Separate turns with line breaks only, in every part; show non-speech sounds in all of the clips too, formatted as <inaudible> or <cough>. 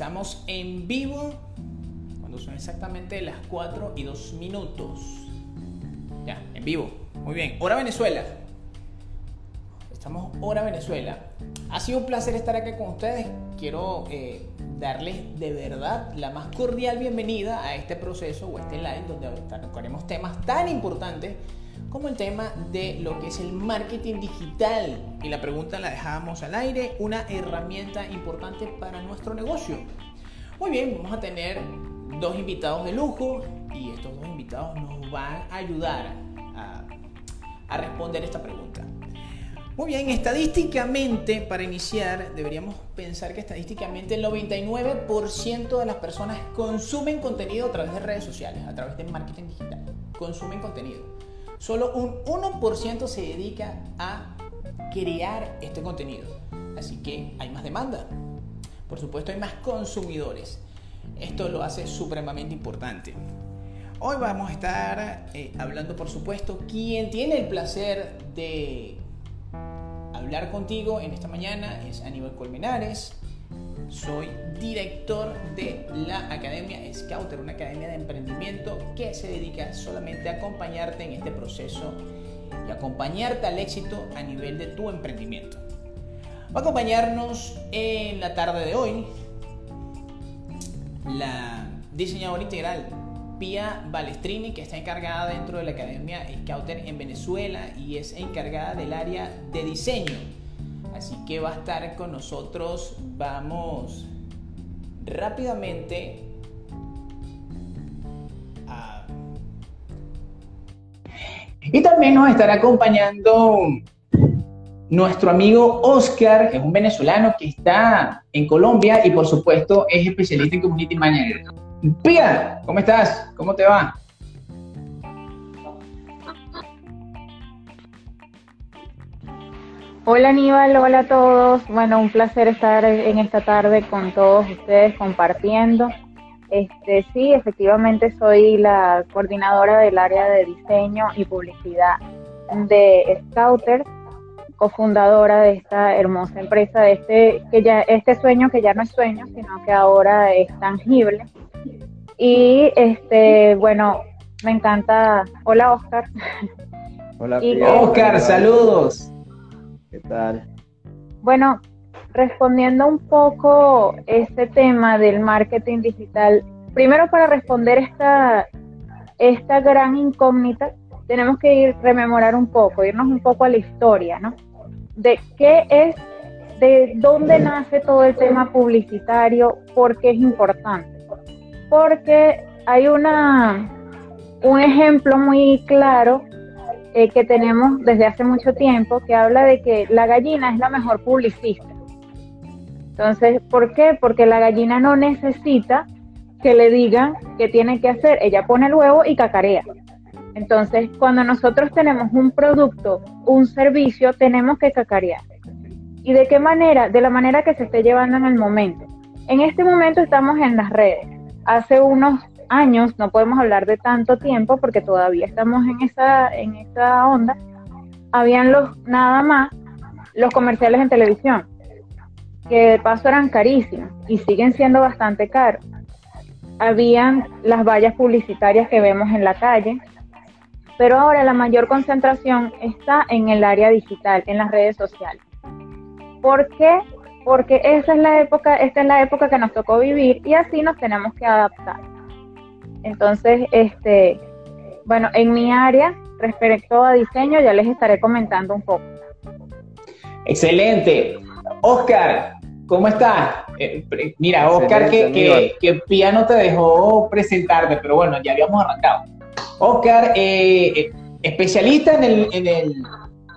Estamos en vivo cuando son exactamente las 4 y 2 minutos. Ya, en vivo. Muy bien. Hora Venezuela. Estamos hora Venezuela. Ha sido un placer estar aquí con ustedes. Quiero eh, darles de verdad la más cordial bienvenida a este proceso o a este live donde tocaremos temas tan importantes como el tema de lo que es el marketing digital. Y la pregunta la dejamos al aire, una herramienta importante para nuestro negocio. Muy bien, vamos a tener dos invitados de lujo y estos dos invitados nos van a ayudar a, a responder esta pregunta. Muy bien, estadísticamente, para iniciar, deberíamos pensar que estadísticamente el 99% de las personas consumen contenido a través de redes sociales, a través de marketing digital. Consumen contenido. Solo un 1% se dedica a crear este contenido. Así que hay más demanda. Por supuesto, hay más consumidores. Esto lo hace supremamente importante. Hoy vamos a estar eh, hablando, por supuesto, quien tiene el placer de hablar contigo en esta mañana es Aníbal Colmenares. Soy director de la Academia Scouter, una academia de emprendimiento que se dedica solamente a acompañarte en este proceso y acompañarte al éxito a nivel de tu emprendimiento. Va a acompañarnos en la tarde de hoy la diseñadora integral Pia Balestrini, que está encargada dentro de la Academia Scouter en Venezuela y es encargada del área de diseño Así que va a estar con nosotros. Vamos rápidamente. Y también nos estará acompañando nuestro amigo Oscar, que es un venezolano que está en Colombia y por supuesto es especialista en Community Manager. Pia, ¿cómo estás? ¿Cómo te va?
Hola Aníbal, hola a todos. Bueno, un placer estar en esta tarde con todos ustedes compartiendo. Este, sí, efectivamente soy la coordinadora del área de diseño y publicidad de Scouter, cofundadora de esta hermosa empresa, de este, que ya, este sueño que ya no es sueño, sino que ahora es tangible. Y este, bueno, me encanta. Hola Oscar.
Hola, Oscar, saludos.
¿Qué tal?
Bueno, respondiendo un poco este tema del marketing digital, primero para responder esta, esta gran incógnita, tenemos que ir rememorar un poco, irnos un poco a la historia, ¿no? De qué es, de dónde nace todo el tema publicitario, por qué es importante. Porque hay una, un ejemplo muy claro eh, que tenemos desde hace mucho tiempo que habla de que la gallina es la mejor publicista. Entonces, ¿por qué? Porque la gallina no necesita que le digan qué tiene que hacer. Ella pone el huevo y cacarea. Entonces, cuando nosotros tenemos un producto, un servicio, tenemos que cacarear. ¿Y de qué manera? De la manera que se esté llevando en el momento. En este momento estamos en las redes. Hace unos años, no podemos hablar de tanto tiempo porque todavía estamos en esa, en esa onda, habían los, nada más los comerciales en televisión, que de paso eran carísimos y siguen siendo bastante caros. Habían las vallas publicitarias que vemos en la calle, pero ahora la mayor concentración está en el área digital, en las redes sociales. ¿Por qué? Porque esa es la época, esta es la época que nos tocó vivir y así nos tenemos que adaptar. Entonces, este, bueno, en mi área, respecto a diseño, ya les estaré comentando un poco.
Excelente. Oscar, ¿cómo estás? Eh, mira, Oscar, que, que, que, Pía no te dejó presentarte, pero bueno, ya habíamos arrancado. Oscar, eh, eh, especialista en, el, en, el,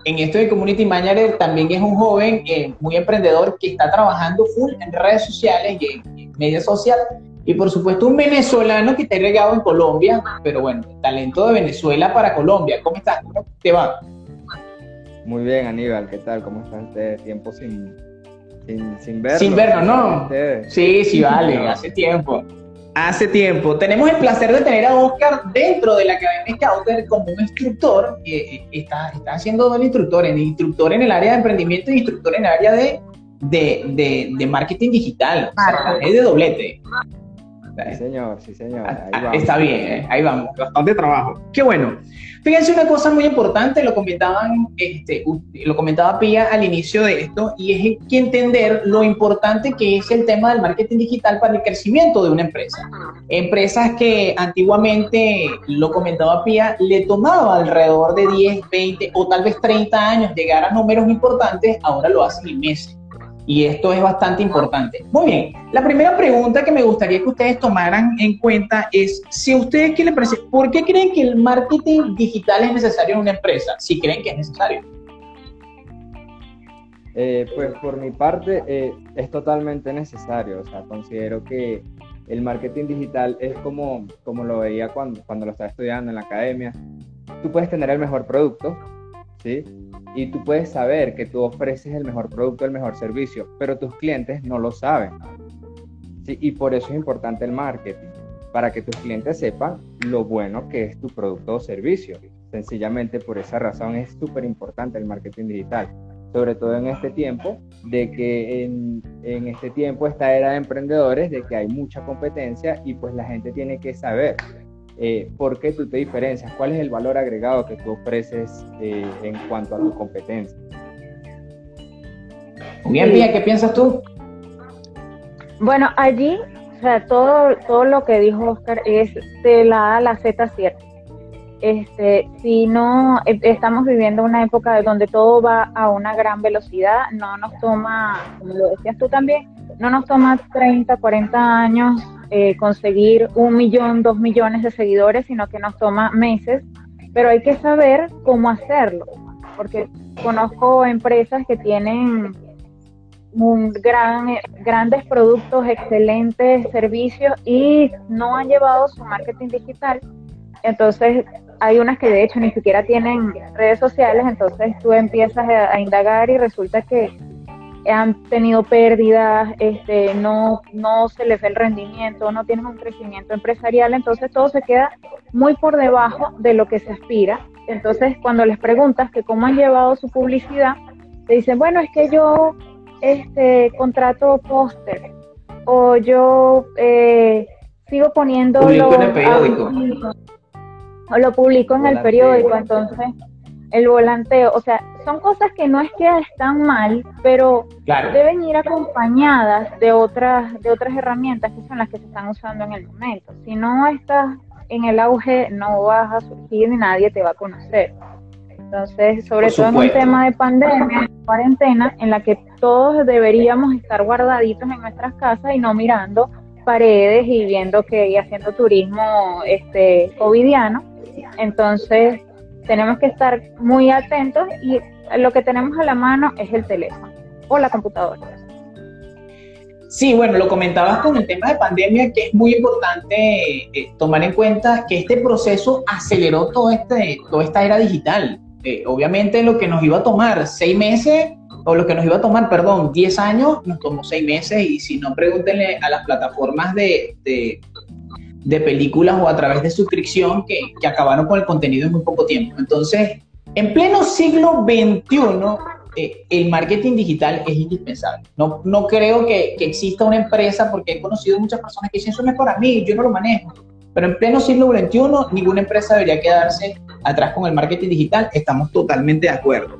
en esto de Community Manager, también es un joven muy emprendedor que está trabajando full en redes sociales y en, en medios sociales y por supuesto un venezolano que está regado en Colombia, pero bueno, talento de Venezuela para Colombia. ¿Cómo estás? ¿Cómo te va?
Muy bien, Aníbal, ¿qué tal? ¿Cómo estás este tiempo sin, sin, sin vernos?
Sin vernos, ¿no? Sí, sí, vale, hace tiempo. Hace tiempo. Tenemos el placer de tener a Oscar dentro de la Academia Scouter como un instructor. que está, está haciendo dos instructores, instructor en el área de emprendimiento y instructor en el área de de, de, marketing digital. es de doblete.
Sí, señor, sí, señor.
Ah, ah, está bien, eh, ahí vamos, bastante trabajo. Qué bueno. Fíjense una cosa muy importante, lo comentaban, este, lo comentaba Pía al inicio de esto, y es que entender lo importante que es el tema del marketing digital para el crecimiento de una empresa. Empresas que antiguamente, lo comentaba Pía, le tomaba alrededor de 10, 20 o tal vez 30 años llegar a números importantes, ahora lo hacen en meses. Y esto es bastante importante. Muy bien, la primera pregunta que me gustaría que ustedes tomaran en cuenta es, si ustedes parece, ¿por qué creen que el marketing digital es necesario en una empresa? Si creen que es necesario.
Eh, pues por mi parte eh, es totalmente necesario, o sea, considero que el marketing digital es como, como lo veía cuando, cuando lo estaba estudiando en la academia. Tú puedes tener el mejor producto, ¿sí? y tú puedes saber que tú ofreces el mejor producto, el mejor servicio, pero tus clientes no lo saben. ¿sí? Y por eso es importante el marketing, para que tus clientes sepan lo bueno que es tu producto o servicio. Sencillamente por esa razón es súper importante el marketing digital, sobre todo en este tiempo, de que en, en este tiempo, esta era de emprendedores, de que hay mucha competencia y pues la gente tiene que saber eh, por qué tú te diferencias, cuál es el valor agregado que tú ofreces eh, en cuanto a tu competencia.
Bien, Pía, ¿qué piensas tú?
Bueno, allí, o sea, todo, todo lo que dijo Oscar es de la A a la Z cierto. Este, si no, e, estamos viviendo una época donde todo va a una gran velocidad, no nos toma, como lo decías tú también, no nos toma 30, 40 años eh, conseguir un millón, dos millones de seguidores, sino que nos toma meses, pero hay que saber cómo hacerlo, porque conozco empresas que tienen un gran, grandes productos, excelentes servicios y no han llevado su marketing digital. Entonces, hay unas que de hecho ni siquiera tienen redes sociales, entonces tú empiezas a indagar y resulta que han tenido pérdidas, este, no, no se les ve el rendimiento, no tienen un crecimiento empresarial, entonces todo se queda muy por debajo de lo que se aspira. Entonces, cuando les preguntas que cómo han llevado su publicidad, te dicen, bueno, es que yo este, contrato póster o yo eh, sigo poniendo...
Publico en el periódico.
o lo publico en el periódico, entonces el volanteo, o sea, son cosas que no es que están mal, pero deben ir acompañadas de otras, de otras herramientas que son las que se están usando en el momento. Si no estás en el auge, no vas a surgir ni nadie te va a conocer. Entonces, sobre todo en un tema de pandemia, cuarentena, en la que todos deberíamos estar guardaditos en nuestras casas y no mirando paredes y viendo que y haciendo turismo este covidiano. Entonces, tenemos que estar muy atentos y lo que tenemos a la mano es el teléfono o la computadora.
Sí, bueno, lo comentabas con el tema de pandemia, que es muy importante eh, tomar en cuenta que este proceso aceleró todo este, toda esta era digital. Eh, obviamente lo que nos iba a tomar seis meses, o lo que nos iba a tomar, perdón, diez años, nos tomó seis meses y si no, pregúntenle a las plataformas de, de, películas o a través de suscripción que, que acabaron con el contenido en muy poco tiempo. Entonces, en pleno siglo XXI, eh, el marketing digital es indispensable. No, no creo que, que, exista una empresa, porque he conocido muchas personas que dicen, eso no es para mí, yo no lo manejo. Pero en pleno siglo XXI, ninguna empresa debería quedarse atrás con el marketing digital. Estamos totalmente de acuerdo.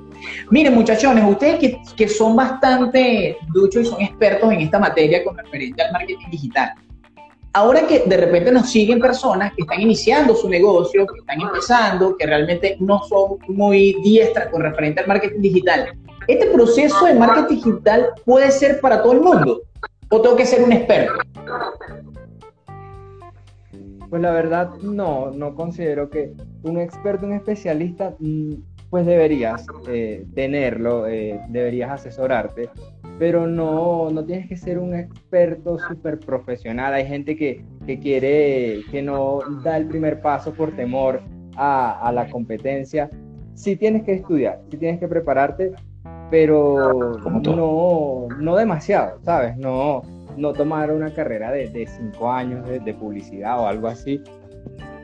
Miren, muchachones, ustedes que, que son bastante duchos y son expertos en esta materia con referente al marketing digital, ahora que de repente nos siguen personas que están iniciando su negocio, que están empezando, que realmente no son muy diestras con referente al marketing digital, ¿este proceso de marketing digital puede ser para todo el mundo? ¿O tengo que ser un experto?
Pues la verdad, no, no considero que un experto, un especialista, mm, pues deberías eh, tenerlo, eh, deberías asesorarte, pero no, no tienes que ser un experto súper profesional. Hay gente que, que, quiere, que no da el primer paso por temor a, a la competencia. Sí tienes que estudiar, sí tienes que prepararte, pero no, no demasiado, ¿sabes? No, no tomar una carrera de, de cinco años de, de, publicidad o algo así,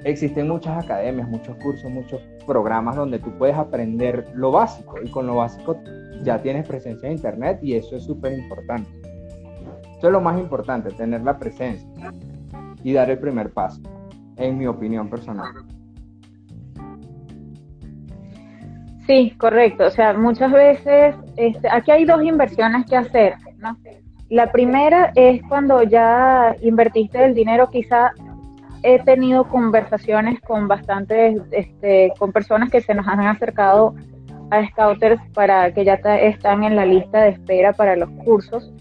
existen muchas academias, muchos cursos, muchos programas donde tú puedes aprender lo básico y con lo básico ya tienes presencia en internet y eso es súper importante. Eso es lo más importante, tener la presencia y dar el primer paso, en mi opinión personal.
Sí, correcto. O sea, muchas veces este, aquí hay dos inversiones que hacer. ¿no? La primera es cuando ya invertiste el dinero, quizá he tenido conversaciones con bastantes, este, con personas que se nos han acercado a Scouters para que ya están en la lista de espera para los cursos.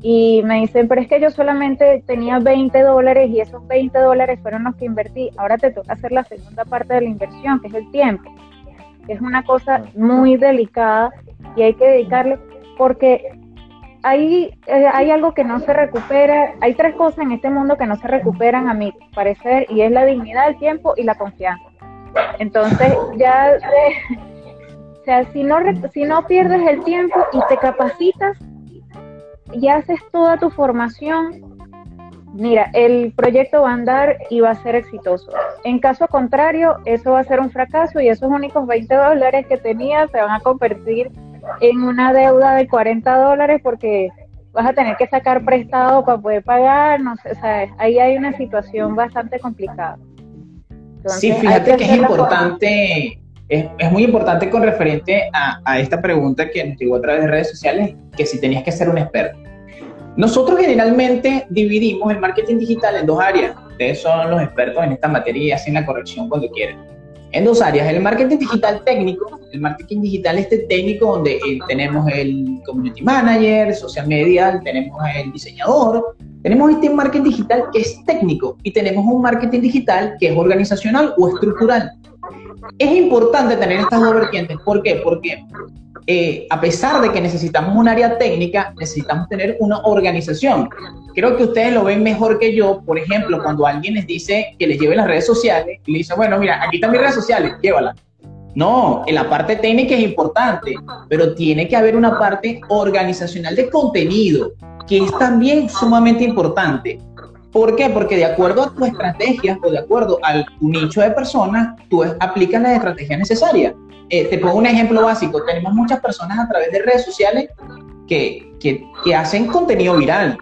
Y me dicen, pero es que yo solamente tenía 20 dólares y esos 20 dólares fueron los que invertí, ahora te toca hacer la segunda parte de la inversión, que es el tiempo, es una cosa muy delicada y hay que dedicarle porque hay, eh, hay algo que no se recupera, hay tres cosas en este mundo que no se recuperan a mi parecer y es la dignidad, el tiempo y la confianza. Entonces ya, sea, si no, si no pierdes el tiempo y te capacitas y haces toda tu formación, mira, el proyecto va a andar y va a ser exitoso. En caso contrario, eso va a ser un fracaso y esos únicos 20 dólares que tenías se van a convertir en una deuda de 40 dólares porque vas a tener que sacar prestado para poder pagar, no sé, o sea, ahí hay una situación bastante complicada.
sí, fíjate que, es importante, es, es, muy importante con referente a, a, esta pregunta que nos llegó a través de redes sociales, que si tenías que ser un experto. Nosotros generalmente dividimos el marketing digital en dos áreas. Ustedes son los expertos en esta materia y hacen la corrección cuando quieren en dos áreas, el marketing digital técnico, el marketing digital este técnico donde eh, tenemos el community manager, social media, tenemos el diseñador, tenemos este marketing digital que es técnico y tenemos un marketing digital que es organizacional o estructural. Es importante tener estas dos vertientes, ¿por qué? Porque eh, a pesar de que necesitamos un área técnica, necesitamos tener una organización. Creo que ustedes lo ven mejor que yo, por ejemplo, cuando alguien les dice que les lleve las redes sociales y le dice, bueno, mira, aquí están mis redes sociales, llévala. No, en la parte técnica es importante, pero tiene que haber una parte organizacional de contenido, que es también sumamente importante. ¿Por qué? Porque de acuerdo a tu estrategia o de acuerdo al nicho de personas, tú aplicas las estrategias necesarias. Eh, te pongo un ejemplo básico. Tenemos muchas personas a través de redes sociales que, que, que hacen contenido viral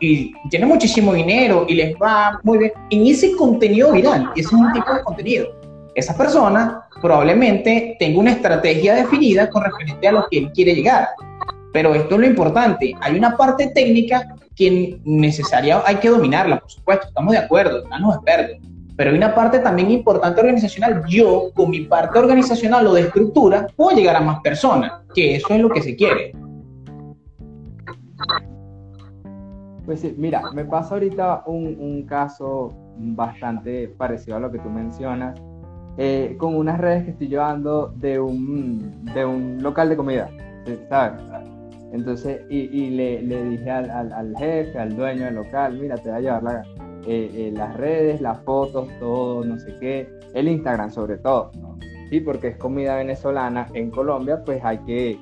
y, tienen muchísimo dinero y les va muy bien en ese contenido viral. Y ese es un tipo de contenido. Esa persona probablemente tenga una estrategia definida con referente a lo que él quiere llegar. Pero esto es lo importante. Hay una parte técnica que necesaria hay que dominarla, por supuesto. Estamos de acuerdo, están los expertos pero hay una parte también importante organizacional. Yo, con mi parte organizacional o de estructura, puedo llegar a más personas, que eso es lo que se quiere.
Pues sí, mira, me pasa ahorita un, caso bastante parecido a lo que tú mencionas, eh, con unas redes que estoy llevando de un, de un local de comida, ¿sabes? Entonces, y, le, dije al, al, jefe, al dueño del local, mira, te voy a llevar la, eh, eh, las redes, las fotos, todo, no sé qué, el Instagram sobre todo, ¿no? Sí, porque es comida venezolana en Colombia, pues hay que...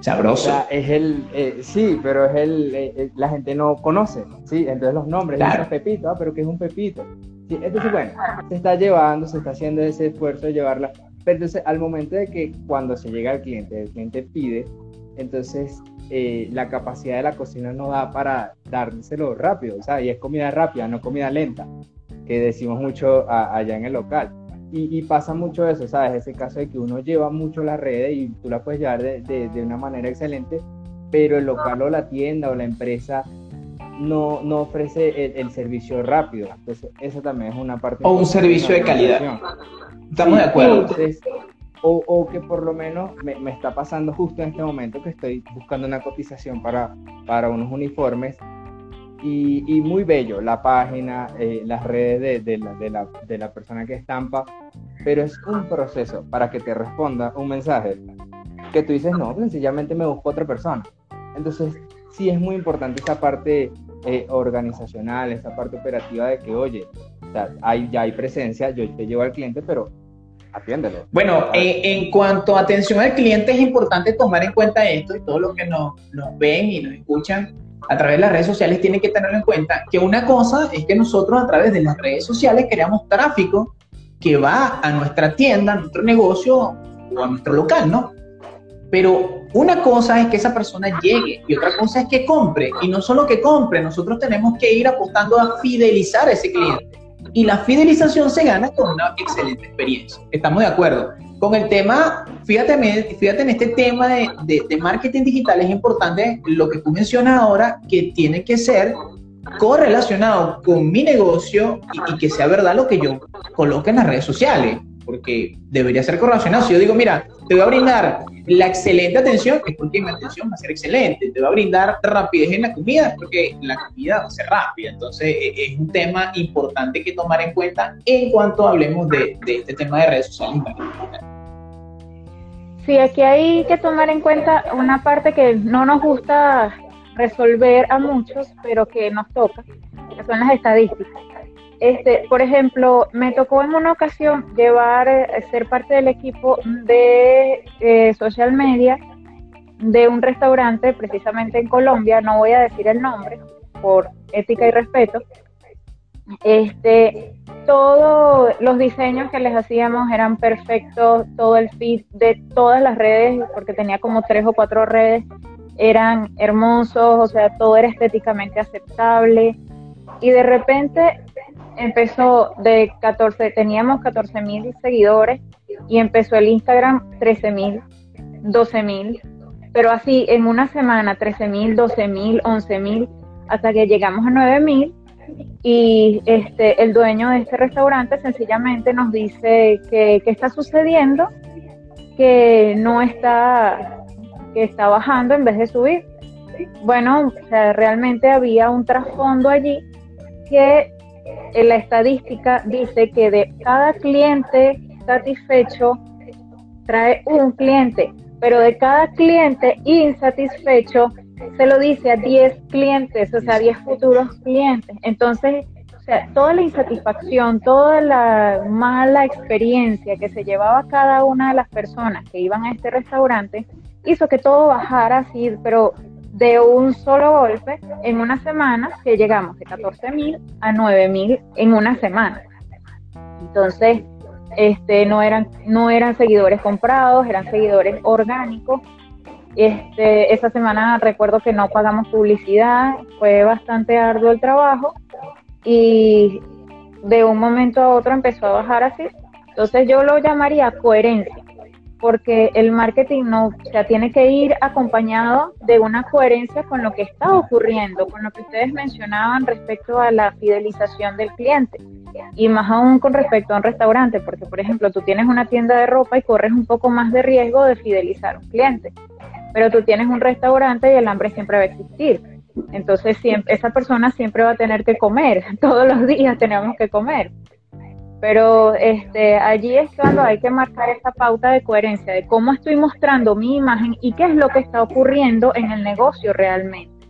Sabroso.
es el, eh, sí, pero es el, la gente no conoce, ¿sí? Entonces los nombres, claro. Pepito, ah, pero ¿qué es un Pepito? Sí, entonces, bueno, se está llevando, se está haciendo ese esfuerzo de llevarla, pero entonces al momento de que cuando se llega al cliente, el cliente pide, entonces eh, la capacidad de la cocina no da para dárselo rápido, o sea, y es comida rápida, no comida lenta, que decimos mucho allá en el local. Y, pasa mucho eso, ¿sabes? Ese caso de que uno lleva mucho las redes y tú la puedes llevar de, de, una manera excelente, pero el local o la tienda o la empresa no, no ofrece el, servicio rápido. Entonces, eso también es una parte.
O un servicio de calidad. Estamos de acuerdo.
O, que por lo menos me, está pasando justo en este momento que estoy buscando una cotización para, para unos uniformes y, muy bello la página, eh, las redes de, la, de, la, de, la, persona que estampa, pero es un proceso para que te responda un mensaje que tú dices, no, sencillamente me busco otra persona. Entonces, sí es muy importante esa parte eh, organizacional, esa parte operativa de que, oye, hay, ya hay presencia, yo te llevo al cliente, pero atiéndelo.
Bueno, eh, en cuanto a atención al cliente, es importante tomar en cuenta esto y todos los que nos, ven y nos escuchan, a través de las redes sociales tienen que tenerlo en cuenta que una cosa es que nosotros a través de las redes sociales creamos tráfico que va a nuestra tienda, a nuestro negocio o a nuestro local, ¿no? Pero una cosa es que esa persona llegue y otra cosa es que compre. Y no solo que compre, nosotros tenemos que ir apostando a fidelizar a ese cliente. Y la fidelización se gana con una excelente experiencia. ¿Estamos de acuerdo? Con el tema, fíjate, fíjate en este tema de, de, marketing digital, es importante lo que tú mencionas ahora, que tiene que ser correlacionado con mi negocio y, y, que sea verdad lo que yo coloque en las redes sociales, porque debería ser correlacionado. Si yo digo, mira, te voy a brindar la excelente atención, es porque mi atención va a ser excelente, te va a brindar rapidez en la comida, porque la comida va a ser rápida. Entonces, e, es un tema importante que tomar en cuenta en cuanto hablemos de, este tema de redes sociales.
Sí, aquí hay que tomar en cuenta una parte que no nos gusta resolver a muchos, pero que nos toca, que son las estadísticas. Este, por ejemplo, me tocó en una ocasión llevar, eh, ser parte del equipo de eh, social media de un restaurante precisamente en Colombia, no voy a decir el nombre por ética y respeto. Este, todos los diseños que les hacíamos eran perfectos, todo el feed de todas las redes, porque tenía como tres o cuatro redes, eran hermosos, o sea, todo era estéticamente aceptable. Y de repente empezó de 14, teníamos 14 mil seguidores y empezó el Instagram 13 mil, 12 mil, pero así en una semana 13 mil, 12 mil, 11 mil, hasta que llegamos a 9 mil y este, el dueño de este restaurante sencillamente nos dice que, que está sucediendo, que no está, que está bajando en vez de subir. Bueno, o sea, realmente había un trasfondo allí que en la estadística dice que de cada cliente satisfecho trae un cliente, pero de cada cliente insatisfecho se lo dice a 10 clientes, o sea, 10 futuros clientes. Entonces, toda la insatisfacción, toda la mala experiencia que se llevaba cada una de las personas que iban a este restaurante hizo que todo bajara así, pero de un solo golpe en una semana que llegamos de 14 mil a 9 mil en una semana. Entonces, este, no, eran, no eran seguidores comprados, eran seguidores orgánicos. Este, esa semana recuerdo que no pagamos publicidad, fue bastante arduo el trabajo y de un momento a otro empezó a bajar así. Entonces yo lo llamaría coherencia porque el marketing no, o sea, tiene que ir acompañado de una coherencia con lo que está ocurriendo, con lo que ustedes mencionaban respecto a la fidelización del cliente y más aún con respecto a un restaurante, porque por ejemplo tú tienes una tienda de ropa y corres un poco más de riesgo de fidelizar a un cliente, pero tú tienes un restaurante y el hambre siempre va a existir. Entonces siempre, esa persona siempre va a tener que comer, <laughs> todos los días tenemos que comer. Pero este, allí es cuando hay que marcar esa pauta de coherencia de cómo estoy mostrando mi imagen y qué es lo que está ocurriendo en el negocio realmente.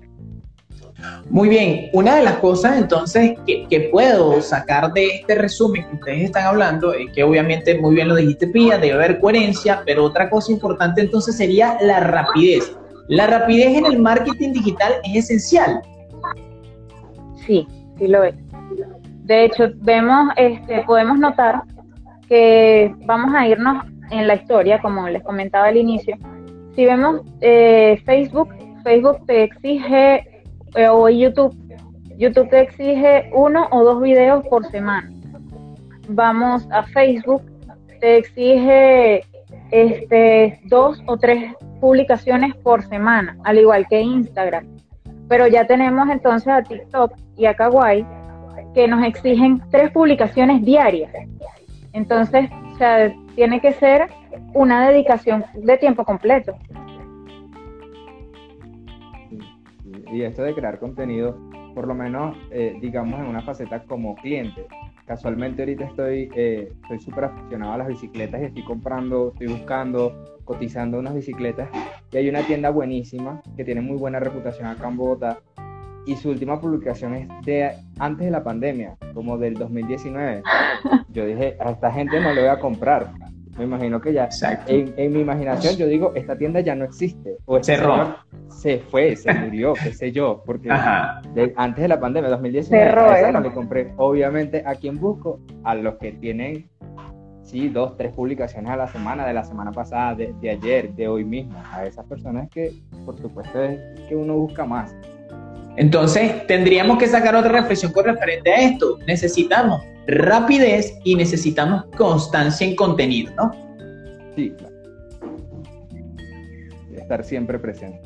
Muy bien, una de las cosas entonces que, puedo sacar de este resumen que ustedes están hablando es que obviamente muy bien lo dijiste Pía, debe haber coherencia, pero otra cosa importante entonces sería la rapidez. La rapidez en el marketing digital es esencial.
Sí, sí lo es. De hecho, vemos, este, podemos notar que vamos a irnos en la historia, como les comentaba al inicio. Si vemos eh, Facebook, Facebook te exige, eh, o YouTube, YouTube te exige uno o dos videos por semana. Vamos a Facebook, te exige este, dos o tres publicaciones por semana, al igual que Instagram. Pero ya tenemos entonces a TikTok y a Kawaii que nos exigen tres publicaciones diarias. Entonces, o sea, tiene que ser una dedicación de tiempo completo.
Y esto de crear contenido, por lo menos, eh, digamos, en una faceta como cliente. Casualmente ahorita estoy eh, súper aficionado a las bicicletas y estoy comprando, estoy buscando, cotizando unas bicicletas. Y hay una tienda buenísima que tiene muy buena reputación acá en Bogotá, y su última publicación es de antes de la pandemia, como del 2019. <laughs> Yo dije, a esta gente no le voy a comprar. Me imagino que ya. En, en, mi imaginación yo digo, esta tienda ya no existe. O este
Cerró.
Se fue, se <laughs> murió, qué sé yo. Porque antes de la pandemia, 2019,
Cerró, ¿eh?
no le compré. Obviamente, ¿a quién busco? A los que tienen, sí, dos, tres publicaciones a la semana, de la semana pasada, de, de ayer, de hoy mismo. A esas personas que, por supuesto, es que uno busca más.
Entonces, tendríamos que sacar otra reflexión con referente a esto. Necesitamos rapidez y necesitamos constancia en contenido, ¿no?
Sí, claro. Estar siempre presente.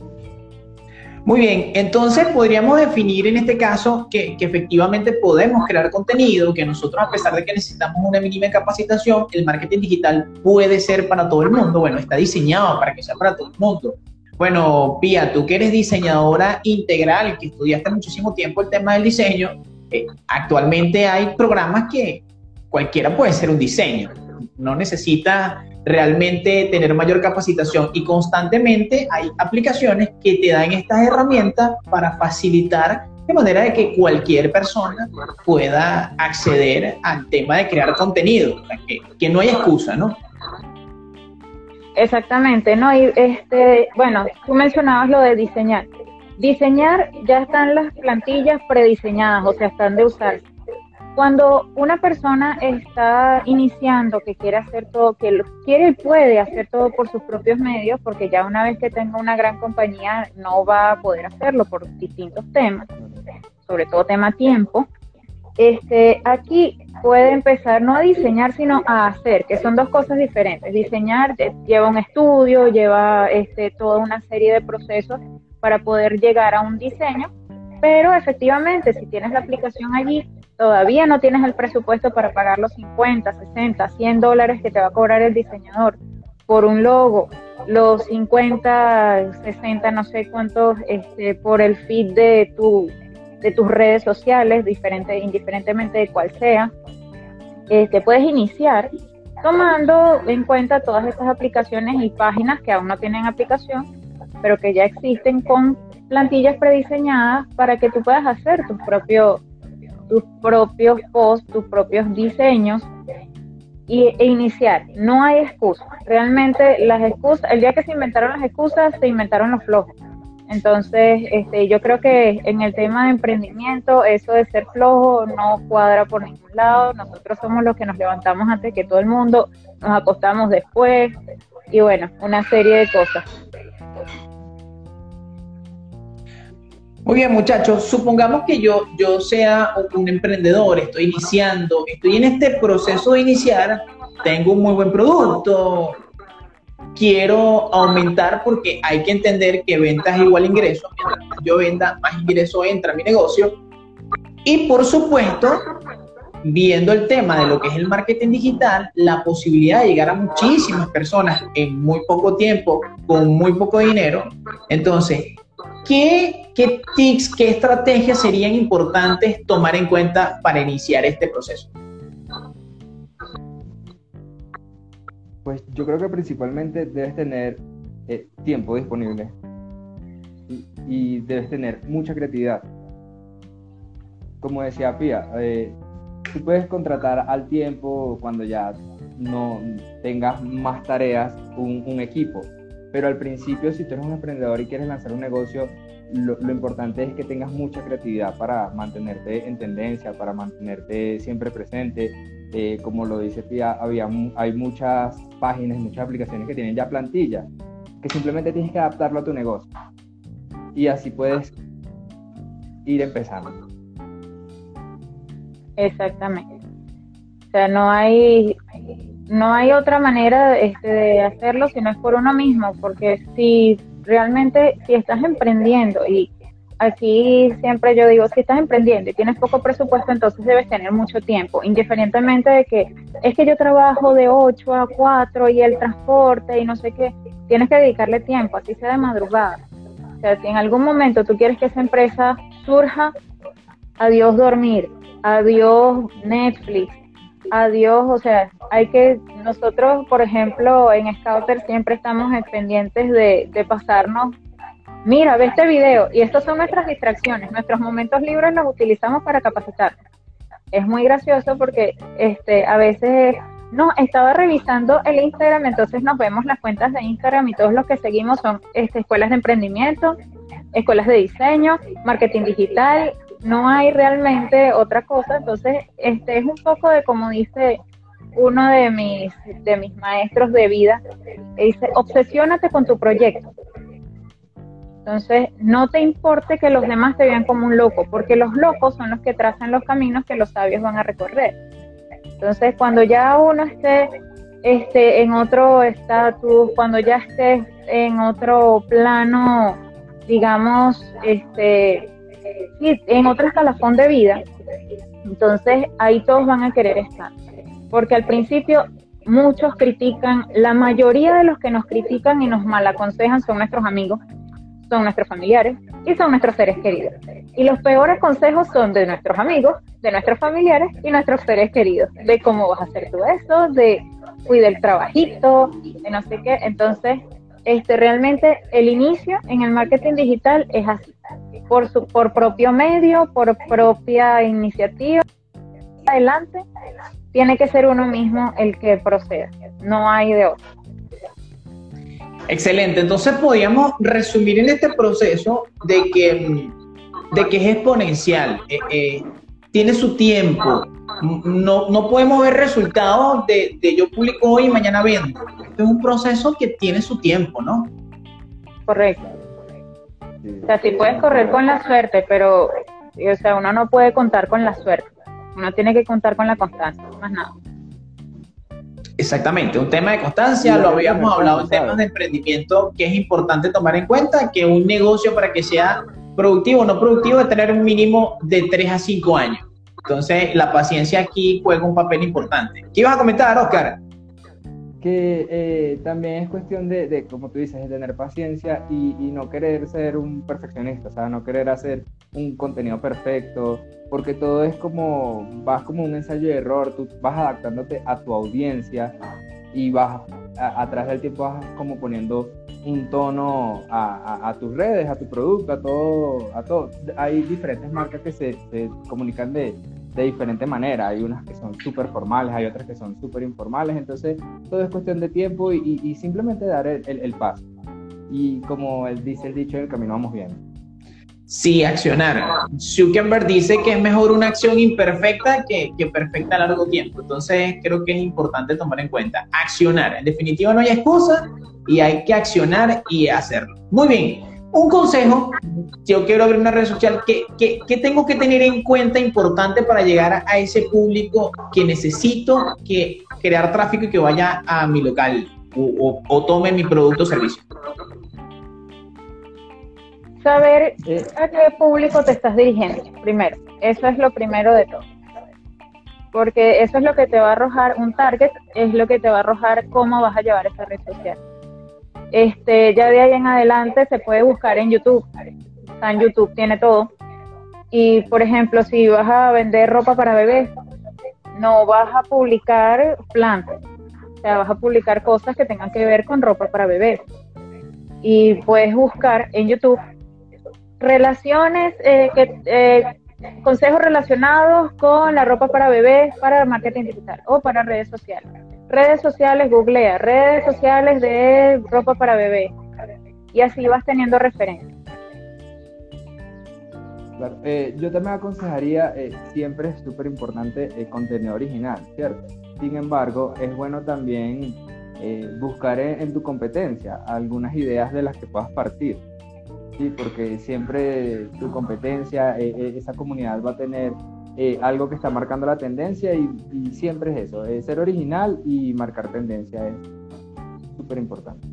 Muy bien, entonces podríamos definir en este caso que, que, efectivamente podemos crear contenido, que nosotros a pesar de que necesitamos una mínima capacitación, el marketing digital puede ser para todo el mundo, bueno, está diseñado para que sea para todo el mundo. Bueno, Pía, tú que eres diseñadora integral, que estudiaste muchísimo tiempo el tema del diseño, eh, actualmente hay programas que cualquiera puede ser un diseño, no necesita realmente tener mayor capacitación y constantemente hay aplicaciones que te dan estas herramientas para facilitar de manera de que cualquier persona pueda acceder al tema de crear contenido, que, que no hay excusa, ¿no?
Exactamente, ¿no? Y este, bueno, tú mencionabas lo de diseñar. Diseñar ya están las plantillas prediseñadas, o sea, están de usar. Cuando una persona está iniciando, que quiere hacer todo, que quiere y puede hacer todo por sus propios medios, porque ya una vez que tenga una gran compañía no va a poder hacerlo por distintos temas, sobre todo tema tiempo. Este, aquí puede empezar no a diseñar, sino a hacer, que son dos cosas diferentes. Diseñar lleva un estudio, lleva este, toda una serie de procesos para poder llegar a un diseño, pero efectivamente, si tienes la aplicación allí, todavía no tienes el presupuesto para pagar los 50, 60, 100 dólares que te va a cobrar el diseñador por un logo, los 50, 60, no sé cuántos, este, por el feed de tu de tus redes sociales, diferente, indiferentemente de cuál sea, este, puedes iniciar tomando en cuenta todas estas aplicaciones y páginas que aún no tienen aplicación, pero que ya existen con plantillas prediseñadas para que tú puedas hacer tus propios tus propios posts, tus propios diseños y, e iniciar. No hay excusa. Realmente las excusas, el día que se inventaron las excusas, se inventaron los flojos. Entonces, este, yo creo que en el tema de emprendimiento, eso de ser flojo no cuadra por ningún lado. Nosotros somos los que nos levantamos antes que todo el mundo, nos acostamos después y bueno, una serie de cosas.
Muy bien, muchachos, supongamos que yo, yo sea un emprendedor, estoy iniciando, estoy en este proceso de iniciar, tengo un muy buen producto, quiero aumentar porque hay que entender que ventas igual ingreso. Mientras yo venda, más ingreso entra a mi negocio. Y por supuesto, viendo el tema de lo que es el marketing digital, la posibilidad de llegar a muchísimas personas en muy poco tiempo, con muy poco dinero. Entonces, ¿qué, qué tips, qué estrategias serían importantes tomar en cuenta para iniciar este proceso?
Yo creo que principalmente debes tener eh, tiempo disponible y, debes tener mucha creatividad. Como decía Pia, eh, tú puedes contratar al tiempo cuando ya no tengas más tareas un, equipo, pero al principio si tú eres un emprendedor y quieres lanzar un negocio, lo, importante es que tengas mucha creatividad para mantenerte en tendencia, para mantenerte siempre presente, eh, como lo dice Pia, había, hay muchas páginas, muchas aplicaciones que tienen ya plantilla, que simplemente tienes que adaptarlo a tu negocio. Y así puedes ir empezando.
Exactamente. O sea, no hay, no hay otra manera este, de hacerlo si no es por uno mismo, porque si realmente, si estás emprendiendo y Aquí siempre yo digo, si estás emprendiendo y tienes poco presupuesto, entonces debes tener mucho tiempo, indiferentemente de que es que yo trabajo de 8 a 4 y el transporte y no sé qué, tienes que dedicarle tiempo, así sea de madrugada. O sea, si en algún momento tú quieres que esa empresa surja, adiós dormir, adiós Netflix, adiós, o sea, hay que, nosotros, por ejemplo, en Scouter siempre estamos pendientes de, de pasarnos mira, ve este video y estas son nuestras distracciones, nuestros momentos libres los utilizamos para capacitar. Es muy gracioso porque este, a veces no, estaba revisando el Instagram, entonces nos vemos las cuentas de Instagram y todos los que seguimos son este, escuelas de emprendimiento, escuelas de diseño, marketing digital, no hay realmente otra cosa, entonces este es un poco de como dice uno de mis, de mis maestros de vida, dice, obsesiónate con tu proyecto. Entonces, no te importe que los demás te vean como un loco, porque los locos son los que trazan los caminos que los sabios van a recorrer. Entonces, cuando ya uno esté este, en otro estatus, cuando ya esté en otro plano, digamos, este, en otro escalafón de vida, entonces ahí todos van a querer estar. Porque al principio muchos critican, la mayoría de los que nos critican y nos malaconsejan son nuestros amigos, son nuestros familiares y son nuestros seres queridos. Y los peores consejos son de nuestros amigos, de nuestros familiares y nuestros seres queridos, de cómo vas a hacer tú eso, de cuida el trabajito, de no sé qué. Entonces, este realmente el inicio en el marketing digital es así, por su por propio medio, por propia iniciativa. Adelante, tiene que ser uno mismo el que proceda, no hay de otro.
Excelente, entonces podríamos resumir en este proceso de que, de que es exponencial, eh, eh, tiene su tiempo, no, no podemos ver resultados de, yo publico hoy y mañana vendo. Este es un proceso que tiene su tiempo, ¿no?
Correcto. O sea, sí puedes correr con la suerte, pero o sea, uno no puede contar con la suerte. Uno tiene que contar con la constancia, más nada.
Exactamente, un tema de constancia, lo habíamos hablado en temas de emprendimiento, que es importante tomar en cuenta que un negocio para que sea productivo o no productivo debe tener un mínimo de 3 a 5 años. Entonces, la paciencia aquí juega un papel importante. ¿Qué ibas a comentar, Oscar?
Que eh, también es cuestión de, como tú dices, de tener paciencia y, no querer ser un perfeccionista, o sea, no querer hacer un contenido perfecto, porque todo es como, vas como un ensayo de error, tú vas adaptándote a tu audiencia y vas, a, través del tiempo vas como poniendo un tono a, tus redes, a tu producto, a todo, a todo. Hay diferentes marcas que se comunican de, de diferente manera. Hay unas que son súper formales, hay otras que son súper informales. Entonces, todo es cuestión de tiempo y, y, simplemente dar el, el, paso. Y como él dice el dicho, el camino vamos bien.
Sí, accionar. Zuckerberg dice que es mejor una acción imperfecta que, perfecta a largo tiempo. Entonces, creo que es importante tomar en cuenta. Accionar. En definitiva, no hay excusa y hay que accionar y hacerlo. Muy bien. Un consejo, yo quiero abrir una red social, ¿qué, qué, tengo que tener en cuenta importante para llegar a, ese público que necesito que crear tráfico y que vaya a mi local o, o tome mi producto o servicio?
saber a qué público te estás dirigiendo, primero. Eso es lo primero de todo. Porque eso es lo que te va a arrojar, un target es lo que te va a arrojar cómo vas a llevar esa red social. Este, ya de ahí en adelante se puede buscar en YouTube. en YouTube tiene todo. Y por ejemplo, si vas a vender ropa para bebés, no vas a publicar plantas. O sea, vas a publicar cosas que tengan que ver con ropa para bebés. Y puedes buscar en YouTube relaciones, eh, que, eh, consejos relacionados con la ropa para bebés, para marketing digital o para redes sociales. Redes sociales, googlea, redes sociales de ropa para bebés. Y así vas teniendo referencias.
Eh, yo también aconsejaría, siempre es súper importante el contenido original, ¿cierto? Sin embargo, es bueno también buscar en, tu competencia algunas ideas de las que puedas partir. Sí, porque siempre tu competencia, eh, eh, esa comunidad va a tener eh, algo que está marcando la tendencia y, siempre es eso, ser original y marcar tendencia es súper importante.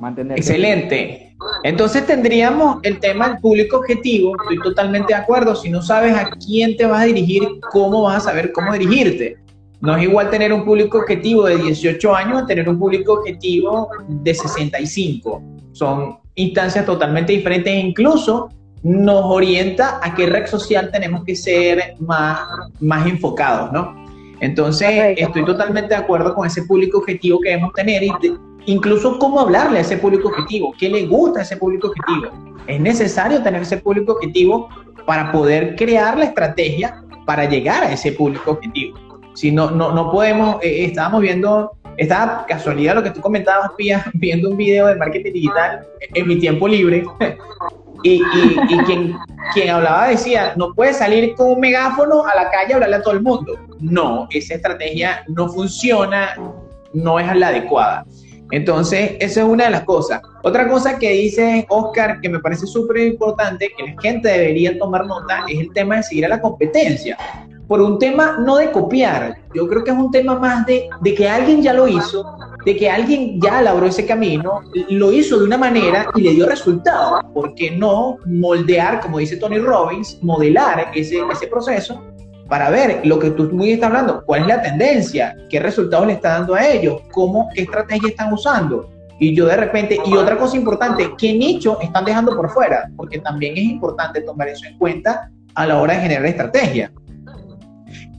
Mantener Excelente. Entonces tendríamos el tema del público objetivo, estoy totalmente de acuerdo, si no sabes a quién te vas a dirigir, ¿cómo vas a saber cómo dirigirte? No es igual tener un público objetivo de 18 años a tener un público objetivo de 65. Son instancias totalmente diferentes incluso nos orienta a qué red social tenemos que ser más, más enfocados, ¿no? Entonces, estoy totalmente de acuerdo con ese público objetivo que debemos tener y incluso cómo hablarle a ese público objetivo, qué le gusta a ese público objetivo. Es necesario tener ese público objetivo para poder crear la estrategia para llegar a ese público objetivo. Si no, no, no podemos, eh, estábamos viendo, estaba casualidad lo que tú comentabas, Pía, <laughs> viendo un video de marketing digital en mi tiempo libre. Y, y, quien, quien hablaba decía, no puedes salir con un megáfono a la calle a hablarle a todo el mundo. No, esa estrategia no funciona, no es la adecuada. Entonces, esa es una de las cosas. Otra cosa que dice Oscar, que me parece súper importante, que la gente debería tomar nota, es el tema de seguir a la competencia. Por un tema no de copiar, yo creo que es un tema más de, de que alguien ya lo hizo, de que alguien ya labró ese camino, lo hizo de una manera y le dio resultado. ¿Por qué no moldear, como dice Tony Robbins, modelar ese, ese proceso para ver lo que tú muy estás hablando, cuál es la tendencia, qué resultados le está dando a ellos, cómo, qué estrategia están usando. Y yo de repente, y otra cosa importante, qué nicho están dejando por fuera, porque también es importante tomar eso en cuenta a la hora de generar estrategia.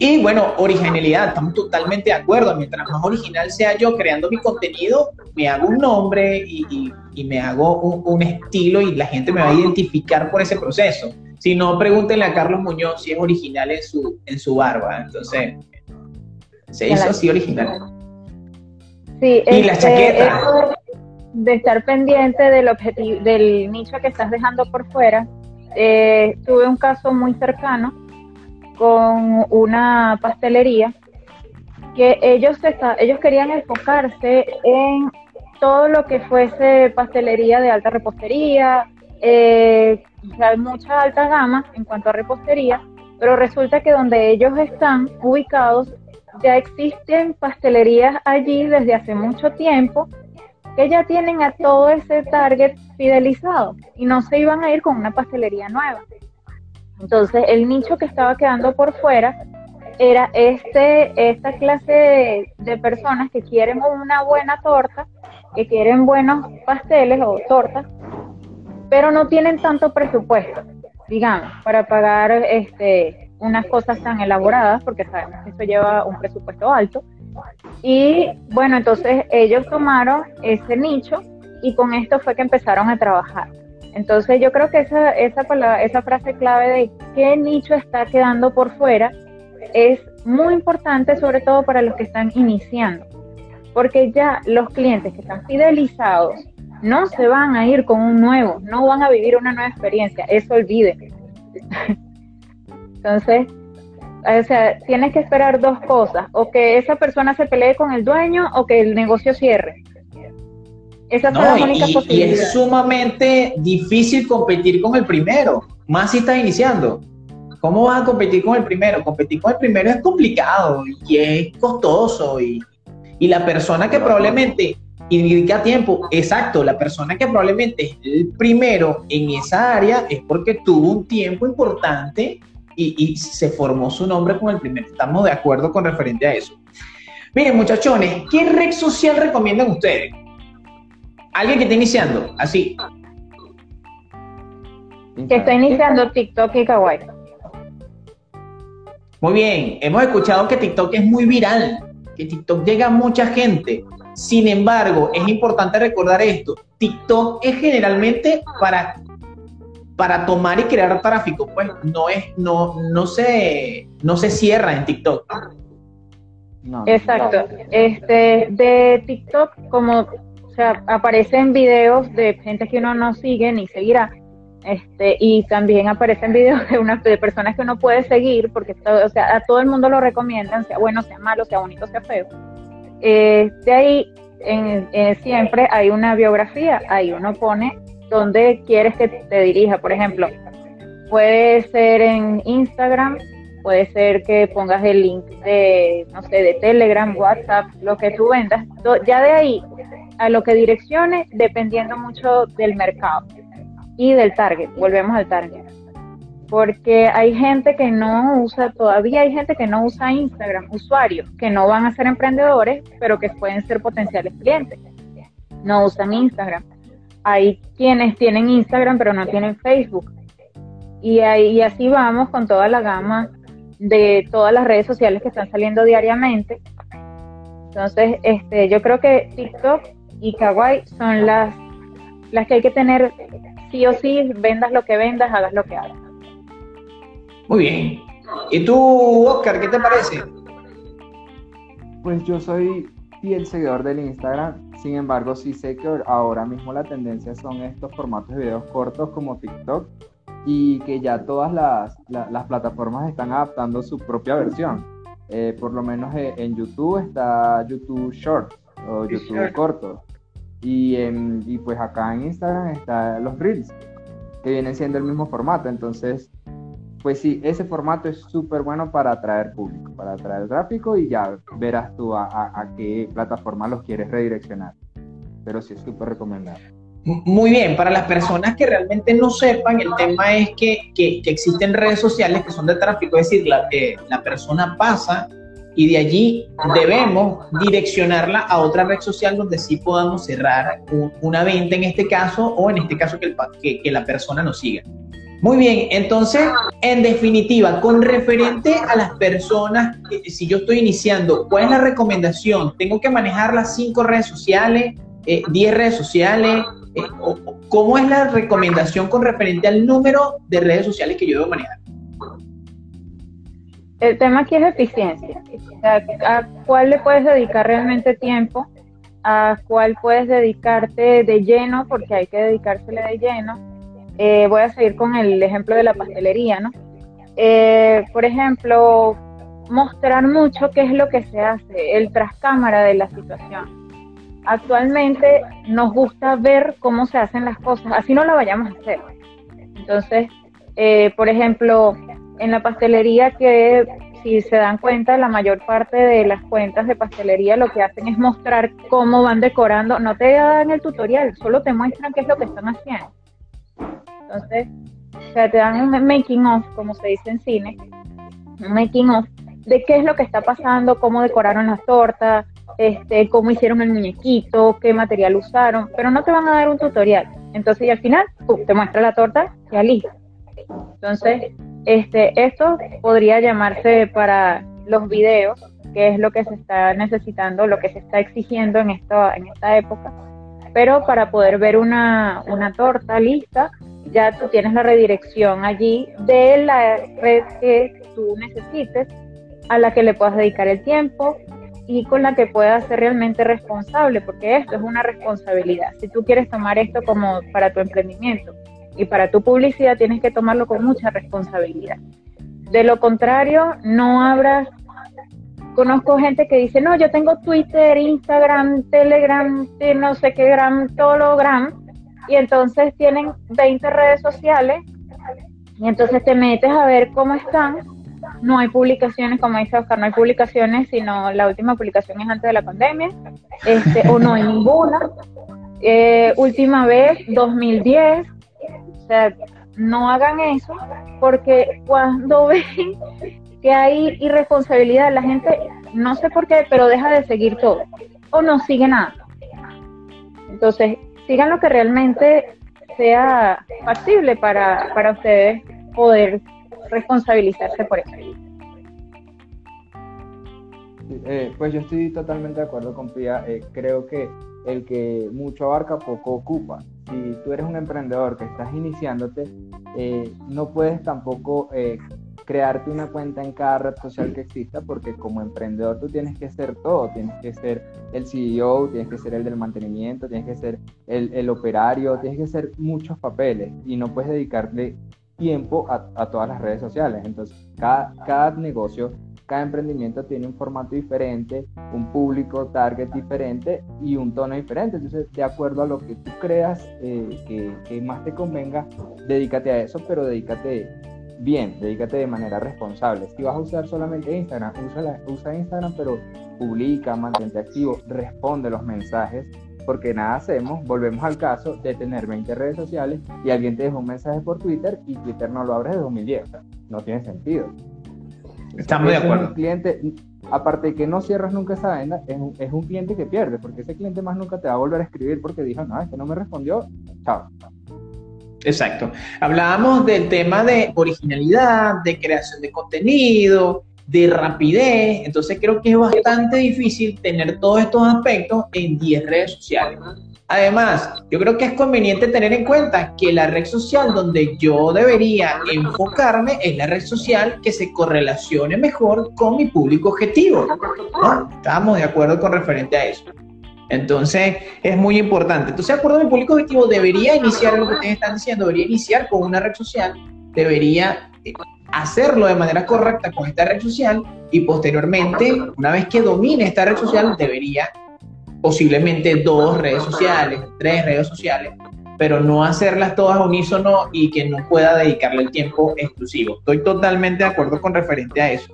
Y bueno, originalidad, estamos totalmente de acuerdo. Mientras más original sea yo creando mi contenido, me hago un nombre y, y, me hago un, un, estilo y la gente me va a identificar por ese proceso. Si no, pregúntenle a Carlos Muñoz si es original en su, en su barba. Entonces, se hizo así original.
Sí, y la chaqueta. De estar pendiente del objetivo, del nicho que estás dejando por fuera. Eh, tuve un caso muy cercano con una pastelería que ellos, ellos querían enfocarse en todo lo que fuese pastelería de alta repostería, eh, mucha alta gama en cuanto a repostería, pero resulta que donde ellos están ubicados ya existen pastelerías allí desde hace mucho tiempo que ya tienen a todo ese target fidelizado y no se iban a ir con una pastelería nueva. Entonces el nicho que estaba quedando por fuera era este, esta clase de, personas que quieren una buena torta, que quieren buenos pasteles o tortas, pero no tienen tanto presupuesto, digamos, para pagar este, unas cosas tan elaboradas, porque sabemos que eso lleva un presupuesto alto. Y bueno, entonces ellos tomaron ese nicho y con esto fue que empezaron a trabajar. Entonces yo creo que esa, esa, esa frase clave de qué nicho está quedando por fuera es muy importante, sobre todo para los que están iniciando, porque ya los clientes que están fidelizados no se van a ir con un nuevo, no van a vivir una nueva experiencia, eso olviden. <laughs> Entonces, o sea, tienes que esperar dos cosas, o que esa persona se pelee con el dueño o que el negocio cierre.
Esas son las únicas posibilidades. Y es sumamente difícil competir con el primero, más si estás iniciando. ¿Cómo vas a competir con el primero? Competir con el primero es complicado y es costoso y, y la persona que probablemente y dedica tiempo. Exacto, la persona que probablemente es el primero en esa área es porque tuvo un tiempo importante y, se formó su nombre con el primero. Estamos de acuerdo con referente a eso. Miren, muchachones, ¿qué red social recomiendan ustedes? Alguien que esté iniciando, así.
Que está iniciando TikTok y Kawaii.
Muy bien, hemos escuchado que TikTok es muy viral, que TikTok llega a mucha gente. Sin embargo, es importante recordar esto. TikTok es generalmente para, para tomar y crear tráfico, pues no es, no, no se, no se cierra en TikTok.
Exacto. Este, de TikTok, como o sea, aparecen videos de gente que uno no sigue ni seguirá. Este, y también aparecen <laughs> videos de, una, de personas que uno puede seguir, porque o sea, a todo el mundo lo recomiendan, sea bueno, sea malo, sea bonito, sea feo. Eh, de ahí en, siempre hay una biografía, ahí uno pone dónde quieres que te dirija, por ejemplo, puede ser en Instagram, puede ser que pongas el link de, no sé, de Telegram, WhatsApp, lo que tú vendas, ya de ahí a lo que direccione, dependiendo mucho del mercado y del target, volvemos al target porque hay gente que no usa, todavía hay gente que no usa Instagram, usuarios que no van a ser emprendedores, pero que pueden ser potenciales clientes. No usan Instagram. Hay quienes tienen Instagram, pero no tienen Facebook. Y, ahí, así vamos con toda la gama de todas las redes sociales que están saliendo diariamente. Entonces, este, yo creo que TikTok y Kawaii son las, las que hay que tener sí o sí, vendas lo que vendas, hagas lo que hagas.
Muy bien. ¿Y tú, Oscar, qué te parece?
Pues yo soy fiel seguidor del Instagram, sin embargo sí sé que ahora mismo la tendencia son estos formatos de videos cortos como TikTok y que ya todas las, las plataformas están adaptando su propia versión. Eh, por lo menos eh, en YouTube está YouTube Short o YouTube Corto. Y, en, y pues acá en Instagram está los Reels, que vienen siendo el mismo formato. Entonces, pues sí, ese formato es súper bueno para atraer público, para atraer tráfico y ya verás tú a, a, a qué plataforma los quieres redireccionar. Pero sí es súper recomendable.
Muy bien, para las personas que realmente no sepan, el tema es que, que, existen redes sociales que son de tráfico, es decir, la, eh, la persona pasa y de allí debemos direccionarla a otra red social donde sí podamos cerrar una venta en este caso o en este caso que, la persona nos siga. Muy bien, entonces, en definitiva, con referente a las personas, si yo estoy iniciando, ¿cuál es la recomendación? ¿Tengo que manejar las cinco redes sociales, eh, diez redes sociales? Eh, ¿Cómo es la recomendación con referente al número de redes sociales que yo debo manejar?
El tema aquí es eficiencia. ¿A cuál le puedes dedicar realmente tiempo? ¿A cuál puedes dedicarte de lleno? Porque hay que dedicársele de lleno. Eh, voy a seguir con el ejemplo de la pastelería, ¿no? Eh, por ejemplo, mostrar mucho qué es lo que se hace, el trascámara de la situación actualmente nos gusta ver cómo se hacen las cosas, así no la vayamos a hacer. Entonces, eh, por ejemplo, en la pastelería que si se dan cuenta, la mayor parte de las cuentas de pastelería lo que hacen es mostrar cómo van decorando, no te dan el tutorial, solo te muestran qué es lo que están haciendo. Entonces, o sea, te dan un making of, como se dice en cine, un making of de qué es lo que está pasando, cómo decoraron las tortas, este, cómo hicieron el muñequito, qué material usaron, pero no te van a dar un tutorial. Entonces, y al final, te muestra la torta y lista. Entonces, este, esto podría llamarse para los videos, que es lo que se está necesitando, lo que se está exigiendo en, esto, en esta época. Pero para poder ver una, una torta lista, ya tú tienes la redirección allí de la red que tú necesites, a la que le puedas dedicar el tiempo, y con la que puedas ser realmente responsable, porque esto es una responsabilidad. Si tú quieres tomar esto como para tu emprendimiento y para tu publicidad, tienes que tomarlo con mucha responsabilidad. De lo contrario, no habrá... Conozco gente que dice, no, yo tengo Twitter, Instagram, Telegram, no sé qué gram, todo gram, y entonces tienen 20 redes sociales, y entonces te metes a ver cómo están, no hay publicaciones, como dice Oscar, no hay publicaciones, sino la última publicación es antes de la pandemia, este, o no hay ninguna. Eh, última vez, 2010, o sea, no hagan eso, porque cuando <laughs> ven que hay irresponsabilidad, la gente, no sé por qué, pero deja de seguir todo, o no sigue nada. Entonces, sigan lo que realmente sea factible para, para ustedes poder responsabilizarse por eso.
Eh, pues yo estoy totalmente de acuerdo con Pia. Eh, creo que el que mucho abarca, poco ocupa. Si tú eres un emprendedor que estás iniciándote, eh, no puedes tampoco crearte una cuenta en cada red social que exista, porque como emprendedor tú tienes que ser todo, tienes que ser el CEO, tienes que ser el del mantenimiento, tienes que ser el, operario, tienes que ser muchos papeles y no puedes dedicarle tiempo a, todas las redes sociales. Entonces, cada negocio, cada emprendimiento tiene un formato diferente, un público target diferente y un tono diferente. Entonces, de acuerdo a lo que tú creas eh, que, más te convenga, dedícate a eso, pero dedícate bien, dedícate de manera responsable. Si vas a usar solamente Instagram, usa, usa Instagram, pero publica, mantente activo, responde los mensajes porque nada hacemos, volvemos al caso de tener 20 redes sociales y alguien te deja un mensaje por Twitter y Twitter no lo abres de 2010. No tiene sentido.
Estamos de acuerdo.
Un cliente, aparte de que no cierras nunca esa venda, es un, es un, cliente que pierde, porque ese cliente más nunca te va a volver a escribir porque dijo, no, este no me respondió, chao.
Exacto. Hablábamos del tema de originalidad, de creación de contenido, de rapidez. Entonces creo que es bastante difícil tener todos estos aspectos en 10 redes sociales. Además, yo creo que es conveniente tener en cuenta que la red social donde yo debería enfocarme es la red social que se correlacione mejor con mi público objetivo. ¿no? Estamos de acuerdo con referente a eso. Entonces, es muy importante. Entonces, acuerdo mi público objetivo, debería iniciar lo que ustedes están diciendo, debería iniciar con una red social, debería eh, hacerlo de manera correcta con esta red social y posteriormente, una vez que domine esta red social, debería posiblemente dos redes sociales, tres redes sociales, pero no hacerlas todas unísono y que no pueda dedicarle el tiempo exclusivo. Estoy totalmente de acuerdo con referente a eso.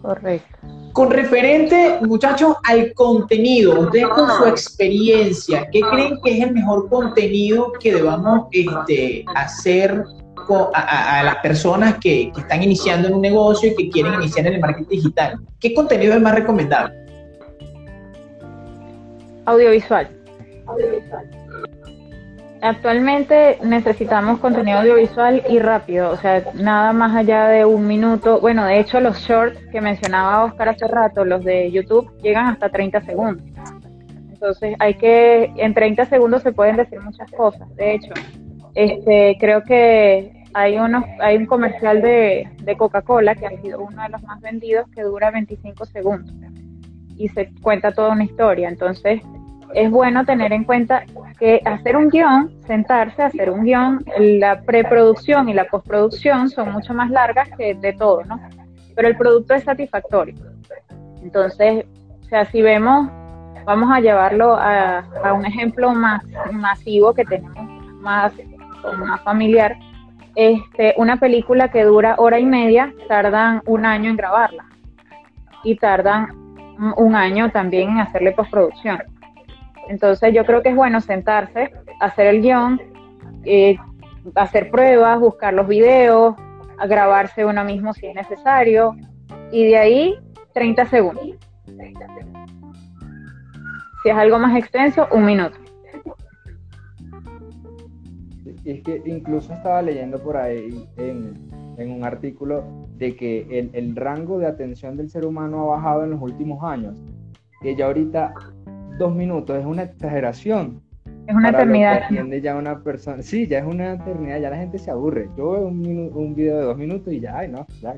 Correcto.
Con referente, muchachos, al contenido, ustedes con su experiencia, ¿qué creen que es el mejor contenido que debamos este, hacer a, las personas que, están iniciando en un negocio y que quieren iniciar en el marketing digital? ¿Qué contenido es más recomendable?
Audiovisual. Actualmente necesitamos contenido audiovisual y rápido, o sea, nada más allá de un minuto. Bueno, de hecho los shorts que mencionaba Oscar hace rato, los de YouTube, llegan hasta 30 segundos. Entonces hay que, en 30 segundos se pueden decir muchas cosas. De hecho, este, creo que hay, unos, hay un comercial de, Coca-Cola que ha sido uno de los más vendidos que dura 25 segundos y se cuenta toda una historia. Entonces, es bueno tener en cuenta que hacer un guion, sentarse a hacer un guion, la preproducción y la postproducción son mucho más largas que de todo, ¿no? Pero el producto es satisfactorio. Entonces, o sea, si vemos, vamos a llevarlo a, a un ejemplo más masivo que tenemos más más familiar, este, una película que dura hora y media, tardan un año en grabarla y tardan un año también en hacerle postproducción. Entonces yo creo que es bueno sentarse, hacer el guion, eh, hacer pruebas, buscar los videos, grabarse uno mismo si es necesario y de ahí 30 segundos. Si es algo más extenso, un minuto
es que incluso estaba leyendo por ahí en, un artículo de que el, el, rango de atención del ser humano ha bajado en los últimos años. Que ya ahorita dos minutos es una exageración.
Es una eternidad.
ya una persona. Sí, ya es una eternidad, ya la gente se aburre. Yo veo un, un video de dos minutos y ya, ay, no, ya.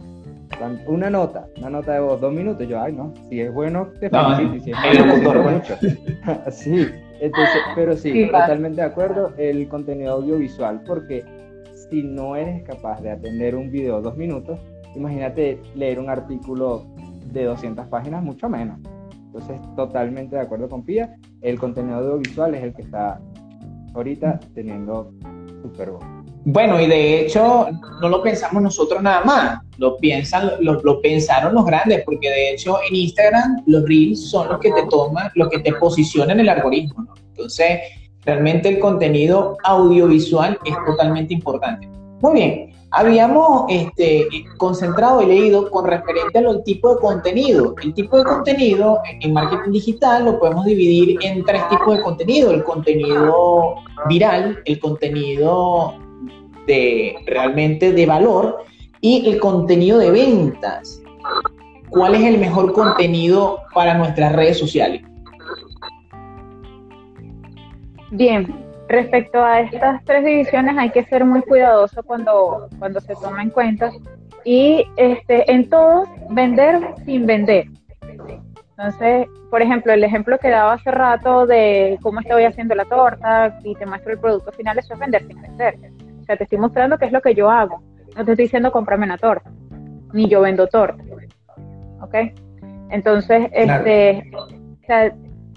Una nota, una nota de voz, dos minutos, yo, ay, no, si es bueno, te felicito. si es bueno, mucho. <laughs> sí, entonces, pero sí, totalmente de acuerdo, el contenido audiovisual, porque si no eres capaz de atender un video de dos minutos, imagínate leer un artículo de 200 páginas, mucho menos. Entonces, totalmente de acuerdo con Pía, el contenido audiovisual es el que está ahorita teniendo super bueno.
Bueno, y de hecho no lo pensamos nosotros nada más, lo, piensan, lo, pensaron los grandes, porque de hecho en Instagram los reels son los que te toman, los que te posicionan el algoritmo. ¿no? Entonces, realmente el contenido audiovisual es totalmente importante. Muy bien, habíamos este, concentrado y leído con referente al tipo de contenido. El tipo de contenido en marketing digital lo podemos dividir en tres tipos de contenido. El contenido viral, el contenido de realmente de valor y el contenido de ventas. ¿Cuál es el mejor contenido para nuestras redes sociales?
Bien, respecto a estas tres divisiones hay que ser muy cuidadoso cuando, cuando se toma en cuenta y este, en todos vender sin vender. Entonces, por ejemplo, el ejemplo que daba hace rato de cómo estoy haciendo la torta y te muestro el producto final, eso es vender sin vender. O sea, te estoy mostrando qué es lo que yo hago. No te estoy diciendo comprarme una torta, ni yo vendo torta. ¿Ok? Entonces, este, o sea,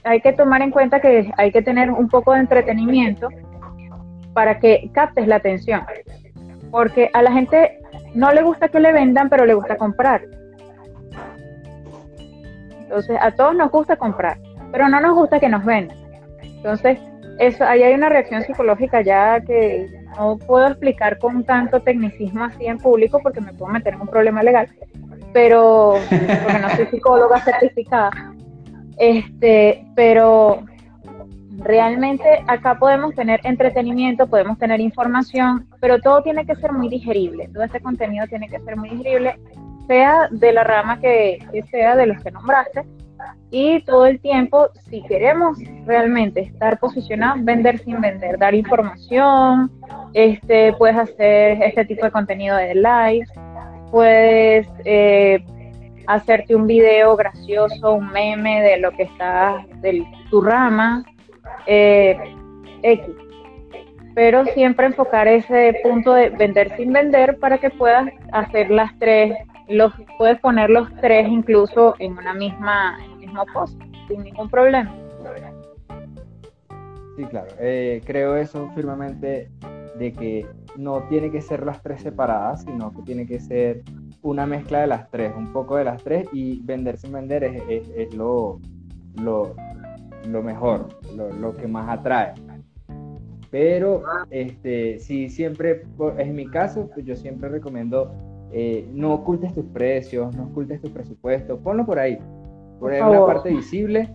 hay que tomar en cuenta que hay que tener un poco de entretenimiento para que captes la atención. Porque a la gente no le gusta que le vendan, pero le gusta comprar. Entonces, a todos nos gusta comprar, pero no nos gusta que nos vendan. Entonces, eso, ahí hay una reacción psicológica ya que no puedo explicar con tanto tecnicismo así en público porque me puedo meter en un problema legal, pero porque no soy psicóloga certificada, este, pero realmente acá podemos tener entretenimiento, podemos tener información, pero todo tiene que ser muy digerible, todo este contenido tiene que ser muy digerible, sea de la rama que, sea de los que nombraste, y todo el tiempo, si queremos realmente estar posicionados, vender sin vender, dar información, este, puedes hacer este tipo de contenido de live, puedes eh, hacerte un video gracioso, un meme de lo que está, de tu rama, eh, X. Pero siempre enfocar ese punto de vender sin vender para que puedas hacer las tres, los, puedes poner los tres incluso en una misma, mismo post, sin ningún problema.
Sí, claro. Eh, creo eso firmemente de que no tiene que ser las tres separadas, sino que tiene que ser una mezcla de las tres, un poco de las tres y vender sin vender es, es, lo, lo, lo, mejor, lo, lo, que más atrae. Pero este, si siempre, en mi caso, pues yo siempre recomiendo eh, no ocultes tus precios, no ocultes tu presupuesto, ponlo por ahí, por ahí una parte visible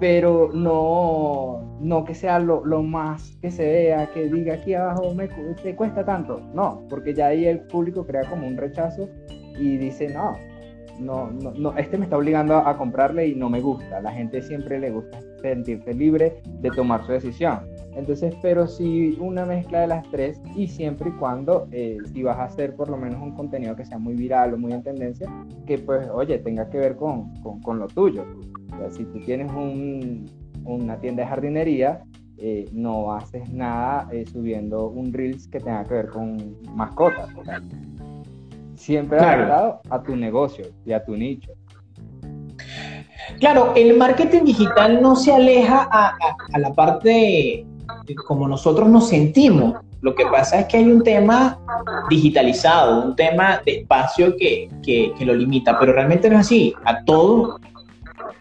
pero no, no que sea lo, más que se vea, que diga aquí abajo me te cuesta tanto. No, porque ya ahí el público crea como un rechazo y dice, no, no, no, este me está obligando a, comprarle y no me gusta. La gente siempre le gusta sentirse libre de tomar su decisión. Entonces, pero si una mezcla de las tres y siempre y cuando, eh, si vas a hacer por lo menos un contenido que sea muy viral o muy en tendencia, que pues, oye, tenga que ver con, con, con lo tuyo si tú tienes una tienda de jardinería, eh, no haces nada eh, subiendo un Reels que tenga que ver con mascotas. siempre claro. a tu negocio y a tu nicho.
Claro, el marketing digital no se aleja a, la parte como nosotros nos sentimos. Lo que pasa es que hay un tema digitalizado, un tema de espacio que, que, que, lo limita, pero realmente no es así. A todos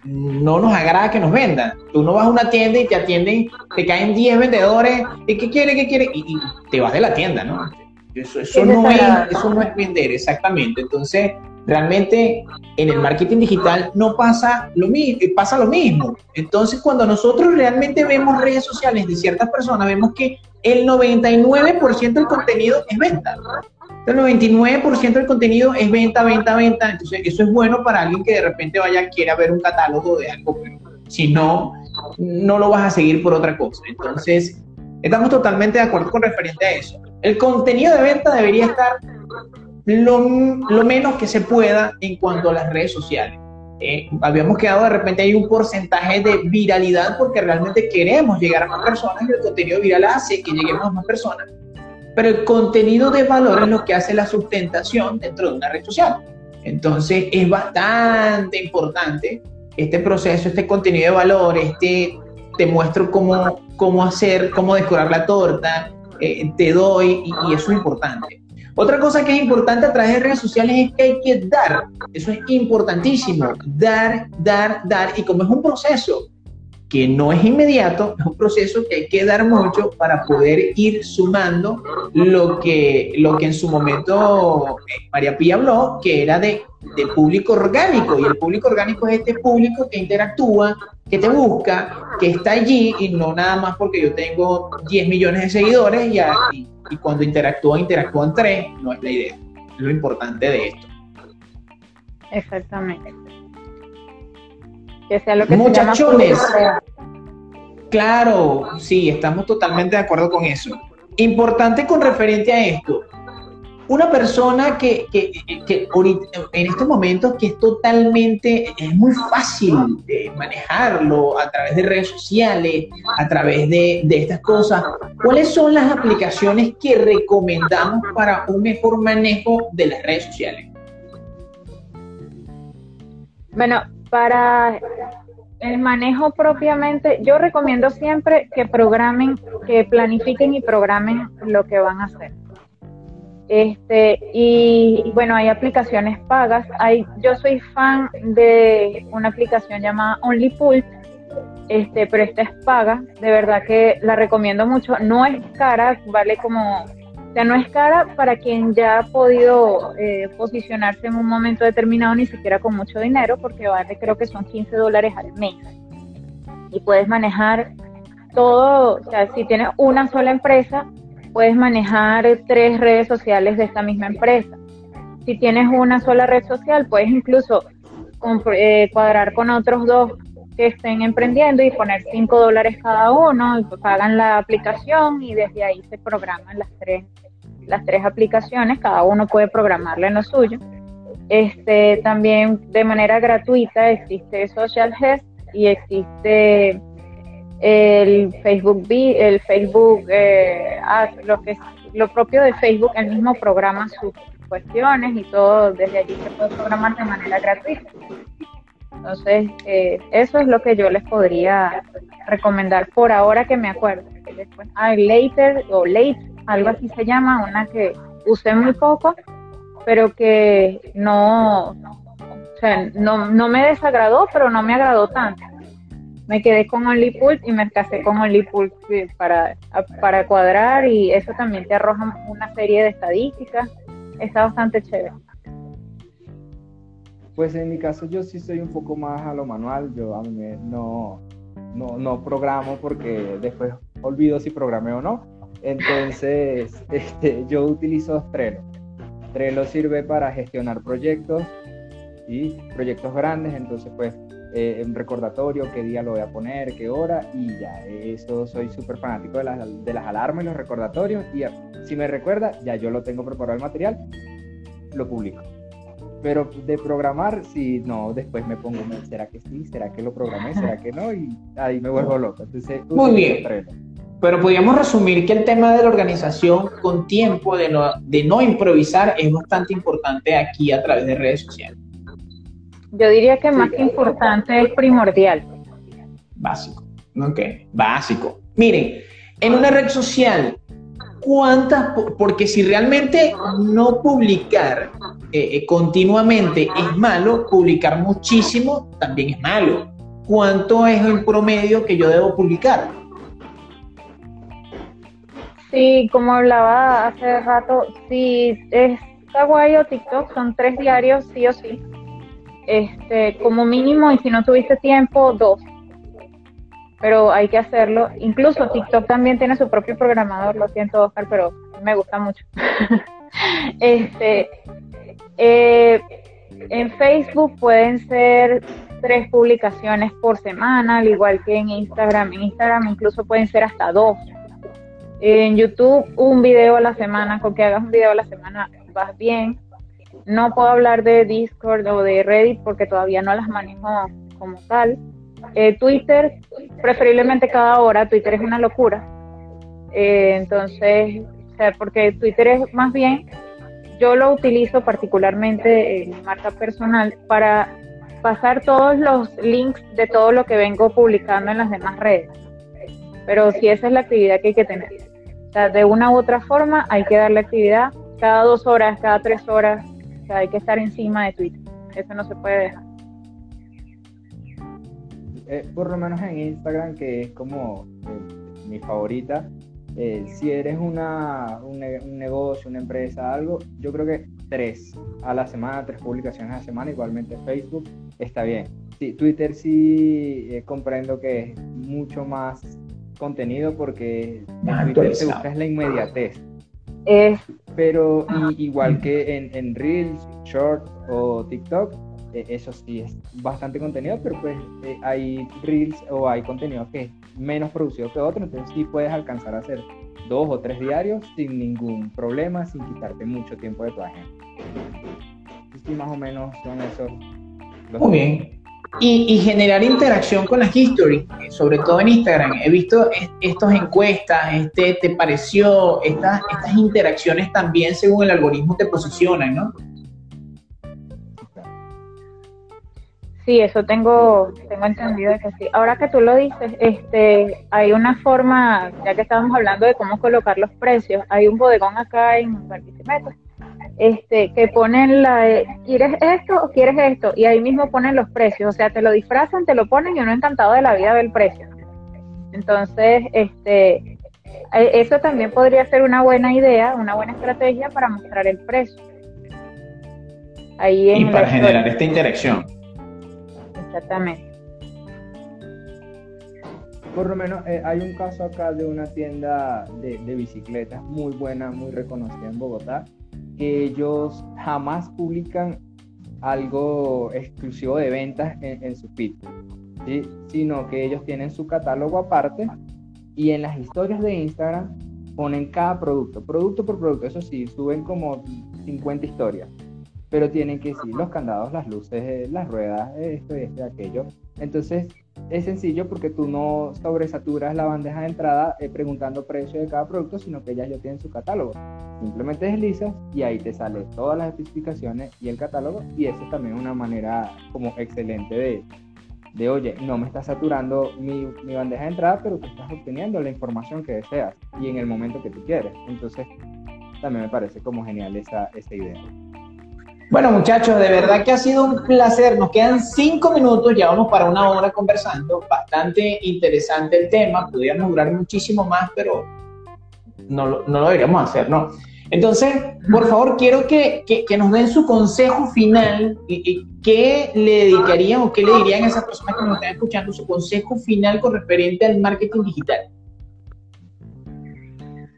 no nos agrada que nos vendan. Tú no vas a una tienda y te atienden, te caen 10 vendedores, ¿y qué quiere, qué quiere? Y, te vas de la tienda, ¿no? Eso, eso, no es, eso no es vender, exactamente. Entonces, realmente en el marketing digital no pasa lo, mismo, pasa lo mismo. Entonces, cuando nosotros realmente vemos redes sociales de ciertas personas, vemos que el 99% del contenido es venta. El 99% del contenido es venta, venta, venta. Entonces, eso es bueno para alguien que de repente vaya quiera ver un catálogo de algo, pero si no, no lo vas a seguir por otra cosa. Entonces, estamos totalmente de acuerdo con referente a eso. El contenido de venta debería estar lo, lo menos que se pueda en cuanto a las redes sociales. Eh, habíamos quedado de repente hay un porcentaje de viralidad porque realmente queremos llegar a más personas y el contenido viral hace que lleguemos a más personas pero el contenido de valor es lo que hace la sustentación dentro de una red social. Entonces es bastante importante este proceso, este contenido de valor, este te muestro cómo, cómo hacer, cómo decorar la torta, eh, te doy y, eso es importante. Otra cosa que es importante a través de redes sociales es que hay que dar, eso es importantísimo, dar, dar, dar, y como es un proceso, que no es inmediato, es un proceso que hay que dar mucho para poder ir sumando lo que, lo que en su momento eh, María Pía habló, que era de, de, público orgánico, y el público orgánico es este público que interactúa, que te busca, que está allí, y no nada más porque yo tengo 10 millones de seguidores y, y, y cuando interactúan, interactúan tres, no es la idea, es lo importante de esto.
Exactamente que sea lo que
Muchachones. Claro, sí, estamos totalmente de acuerdo con eso. Importante con referente a esto, una persona que, que, que en estos momentos que es totalmente, es muy fácil manejarlo a través de redes sociales, a través de, de estas cosas, ¿cuáles son las aplicaciones que recomendamos para un mejor manejo de las redes sociales?
Bueno, para el manejo propiamente, yo recomiendo siempre que programen, que planifiquen y programen lo que van a hacer. Este, y bueno, hay aplicaciones pagas. Hay, yo soy fan de una aplicación llamada OnlyPult, este, pero esta es paga. De verdad que la recomiendo mucho. No es cara, vale como sea, no es cara para quien ya ha podido eh, posicionarse en un momento determinado, ni siquiera con mucho dinero, porque vale, creo que son 15 dólares al mes. Y puedes manejar todo, o sea, si tienes una sola empresa, puedes manejar tres redes sociales de esta misma empresa. Si tienes una sola red social, puedes incluso eh, cuadrar con otros dos que estén emprendiendo y poner cinco dólares cada uno y pagan la aplicación y desde ahí se programan las tres las tres aplicaciones cada uno puede programarle en lo suyo este también de manera gratuita existe Social Health y existe el Facebook el Facebook eh, lo que lo propio de Facebook el mismo programa sus cuestiones y todo desde allí se puede programar de manera gratuita entonces, eh, eso es lo que yo les podría recomendar por ahora que me acuerdo. Después, ah, Later o Late, algo así se llama, una que usé muy poco, pero que no, o sea, no, no me desagradó, pero no me agradó tanto. Me quedé con OnlyPult y me casé con OnlyPult para, para cuadrar y eso también te arroja una serie de estadísticas. Está bastante chévere.
Pues en mi caso yo sí soy un poco más a lo manual, yo a mí no, no, no programo porque después olvido si programé o no. Entonces <laughs> este, yo utilizo Trello. Trello sirve para gestionar proyectos y proyectos grandes, entonces pues eh, un recordatorio, qué día lo voy a poner, qué hora y ya, eso soy súper fanático de las, de las alarmas y los recordatorios y si me recuerda, ya yo lo tengo preparado el material, lo publico. Pero de programar, sí, no, después me pongo, ¿será que sí? ¿Será que lo programé? ¿Será que no? Y ahí me vuelvo loco. Entonces,
Muy bien. Pero podríamos resumir que el tema de la organización con tiempo, de no, de no improvisar, es bastante importante aquí a través de redes sociales.
Yo diría que más que importante es primordial.
Básico. Ok, básico. Miren, en una red social cuántas, porque si realmente no publicar eh, eh, continuamente es malo, publicar muchísimo también es malo. ¿Cuánto es el promedio que yo debo publicar?
Sí, como hablaba hace rato, si es Kawaii o TikTok, son tres diarios, sí o sí. Este, como mínimo, y si no tuviste tiempo, dos pero hay que hacerlo. Incluso TikTok también tiene su propio programador, lo siento Oscar, pero me gusta mucho. <laughs> este, eh, en Facebook pueden ser tres publicaciones por semana, al igual que en Instagram. En Instagram incluso pueden ser hasta dos. En YouTube un video a la semana, con que hagas un video a la semana vas bien. No puedo hablar de Discord o de Reddit porque todavía no las manejo como tal eh, Twitter, preferiblemente cada hora, Twitter es una locura. Eh, entonces, o sea, porque Twitter es más bien, yo lo utilizo particularmente en marca personal para pasar todos los links de todo lo que vengo publicando en las demás redes. Pero si esa es la actividad que hay que tener. O sea, de una u otra forma hay que darle actividad cada dos horas, cada tres horas. O sea, hay que estar encima de Twitter. Eso no se puede dejar.
Eh, por lo menos en Instagram, que es como eh, mi favorita, eh, si eres una, un, negocio, una empresa, algo, yo creo que tres a la semana, tres publicaciones a la semana, igualmente Facebook, está bien. Sí, Twitter sí comprendo que es mucho más contenido porque en Twitter se busca la inmediatez. Pero igual que en, en Reels, Short o TikTok, eh, eso sí es bastante contenido, pero pues eh, hay reels o hay contenido que es menos producido que otro, entonces sí puedes alcanzar a hacer dos o tres diarios sin ningún problema, sin quitarte mucho tiempo de tu agenda. Sí, más o menos son esos.
Muy bien. Y, generar interacción con las history, sobre todo en Instagram. He visto estas encuestas, este, ¿te pareció? Estas, estas interacciones también según el algoritmo te posicionan, ¿no?
Sí, eso tengo, tengo entendido que sí. Ahora que tú lo dices, este, hay una forma, ya que estábamos hablando de cómo colocar los precios, hay un bodegón acá en Barquisimeto, este, que ponen la, ¿quieres esto o quieres esto? Y ahí mismo ponen los precios, o sea, te lo disfrazan, te lo ponen y uno encantado de la vida del precio. Entonces, este, e, eso también podría ser una buena idea, una buena estrategia para mostrar el precio.
Ahí y para generar esta interacción.
Exactamente.
Por lo menos eh, hay un caso acá de una tienda de, de, bicicletas muy buena, muy reconocida en Bogotá, que ellos jamás publican algo exclusivo de ventas en, su feed, ¿sí? sino que ellos tienen su catálogo aparte y en las historias de Instagram ponen cada producto, producto por producto, eso sí, suben como 50 historias, pero tienen que decir los candados, las luces, eh, las ruedas, esto y esto aquello. Entonces es sencillo porque tú no sobresaturas la bandeja de entrada eh, preguntando precio de cada producto, sino que ellas ya tienen su catálogo. Simplemente deslizas y ahí te salen todas las especificaciones y el catálogo y eso es una manera como excelente de, de oye, no me está saturando mi, mi, bandeja de entrada, pero tú estás obteniendo la información que deseas y en el momento que tú quieres. Entonces, también me parece como genial esa, esa idea.
Bueno, muchachos, de verdad que ha sido un placer. Nos quedan cinco minutos, ya vamos para una hora conversando. Bastante interesante el tema. Podríamos durar muchísimo más, pero no, no lo deberíamos hacer, ¿no? Entonces, por favor, quiero que, que, nos den su consejo final. ¿Qué le dedicarían o qué le dirían a esas personas que nos están escuchando? Su consejo final con referente al marketing digital.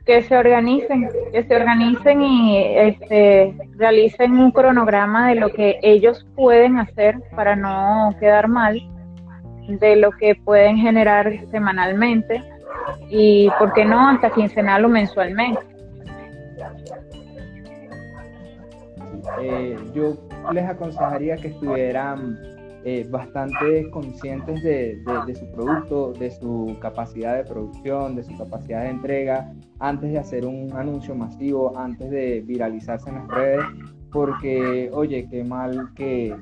Que se organicen, que se organicen y este, realicen un cronograma de lo que ellos pueden hacer para no quedar mal, de lo que pueden generar semanalmente y, ¿por qué no?, hasta quincenal o mensualmente
Eh, yo les aconsejaría que estuvieran eh, bastante conscientes de, su producto, de su capacidad de producción, de su capacidad de entrega, antes de hacer un anuncio masivo, antes de viralizarse en las redes, porque, oye, qué mal que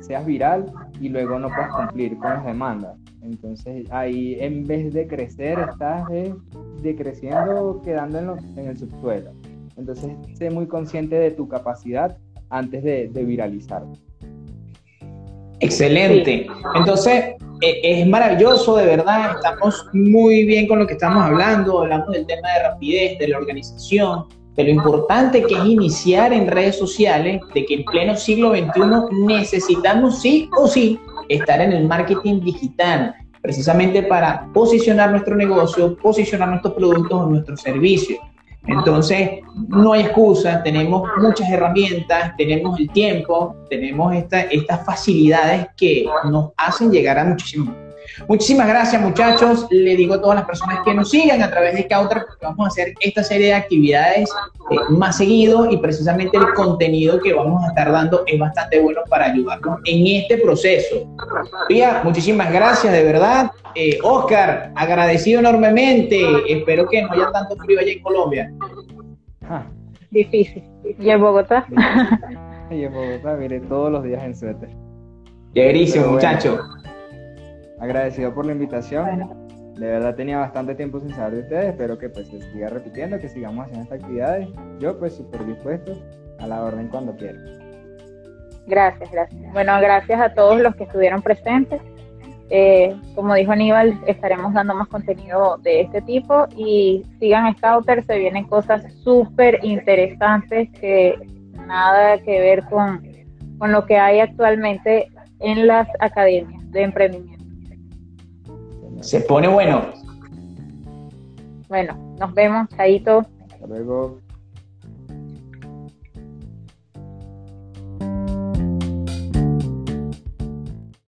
seas viral y luego no puedas cumplir con las demandas. Entonces ahí en vez de crecer, estás eh, decreciendo, quedando en, en el subsuelo. Entonces, sé muy consciente de tu capacidad antes de, viralizar.
Excelente. Entonces, e, es maravilloso, de verdad. Estamos muy bien con lo que estamos hablando. Hablamos del tema de rapidez, de la organización, de lo importante que es iniciar en redes sociales, de que en pleno siglo XXI necesitamos sí o sí estar en el marketing digital, precisamente para posicionar nuestro negocio, posicionar nuestros productos o nuestros servicios. Entonces, no hay excusa, tenemos muchas herramientas, tenemos el tiempo, tenemos estas facilidades que nos hacen llegar a muchísimo Muchísimas gracias, muchachos. Le digo a todas las personas que nos sigan a través de Counter porque vamos a hacer esta serie de actividades eh, más seguido y precisamente el contenido que vamos a estar dando es bastante bueno para ayudarnos en este proceso. Pía, muchísimas gracias, de verdad. Eh, Oscar, agradecido enormemente. Espero que no haya tanto frío allá en Colombia.
Ah. Difícil. ¿Y en Bogotá? <laughs>
y en Bogotá, mire, todos los días en suéter.
Chéverísimo, muchacho
agradecido por la invitación. De verdad tenía bastante tiempo sin saber de ustedes. Espero que pues se siga repitiendo, que sigamos haciendo estas actividades. Yo pues súper dispuesto a la orden cuando quieran.
Gracias, gracias. Bueno, gracias a todos los que estuvieron presentes. Eh, como dijo Aníbal, estaremos dando más contenido de este tipo y sigan Scouter, se vienen cosas súper interesantes que nada que ver con, con lo que hay actualmente en las academias de emprendimiento.
Se pone bueno.
Bueno, nos vemos, Chaito.
Hasta luego.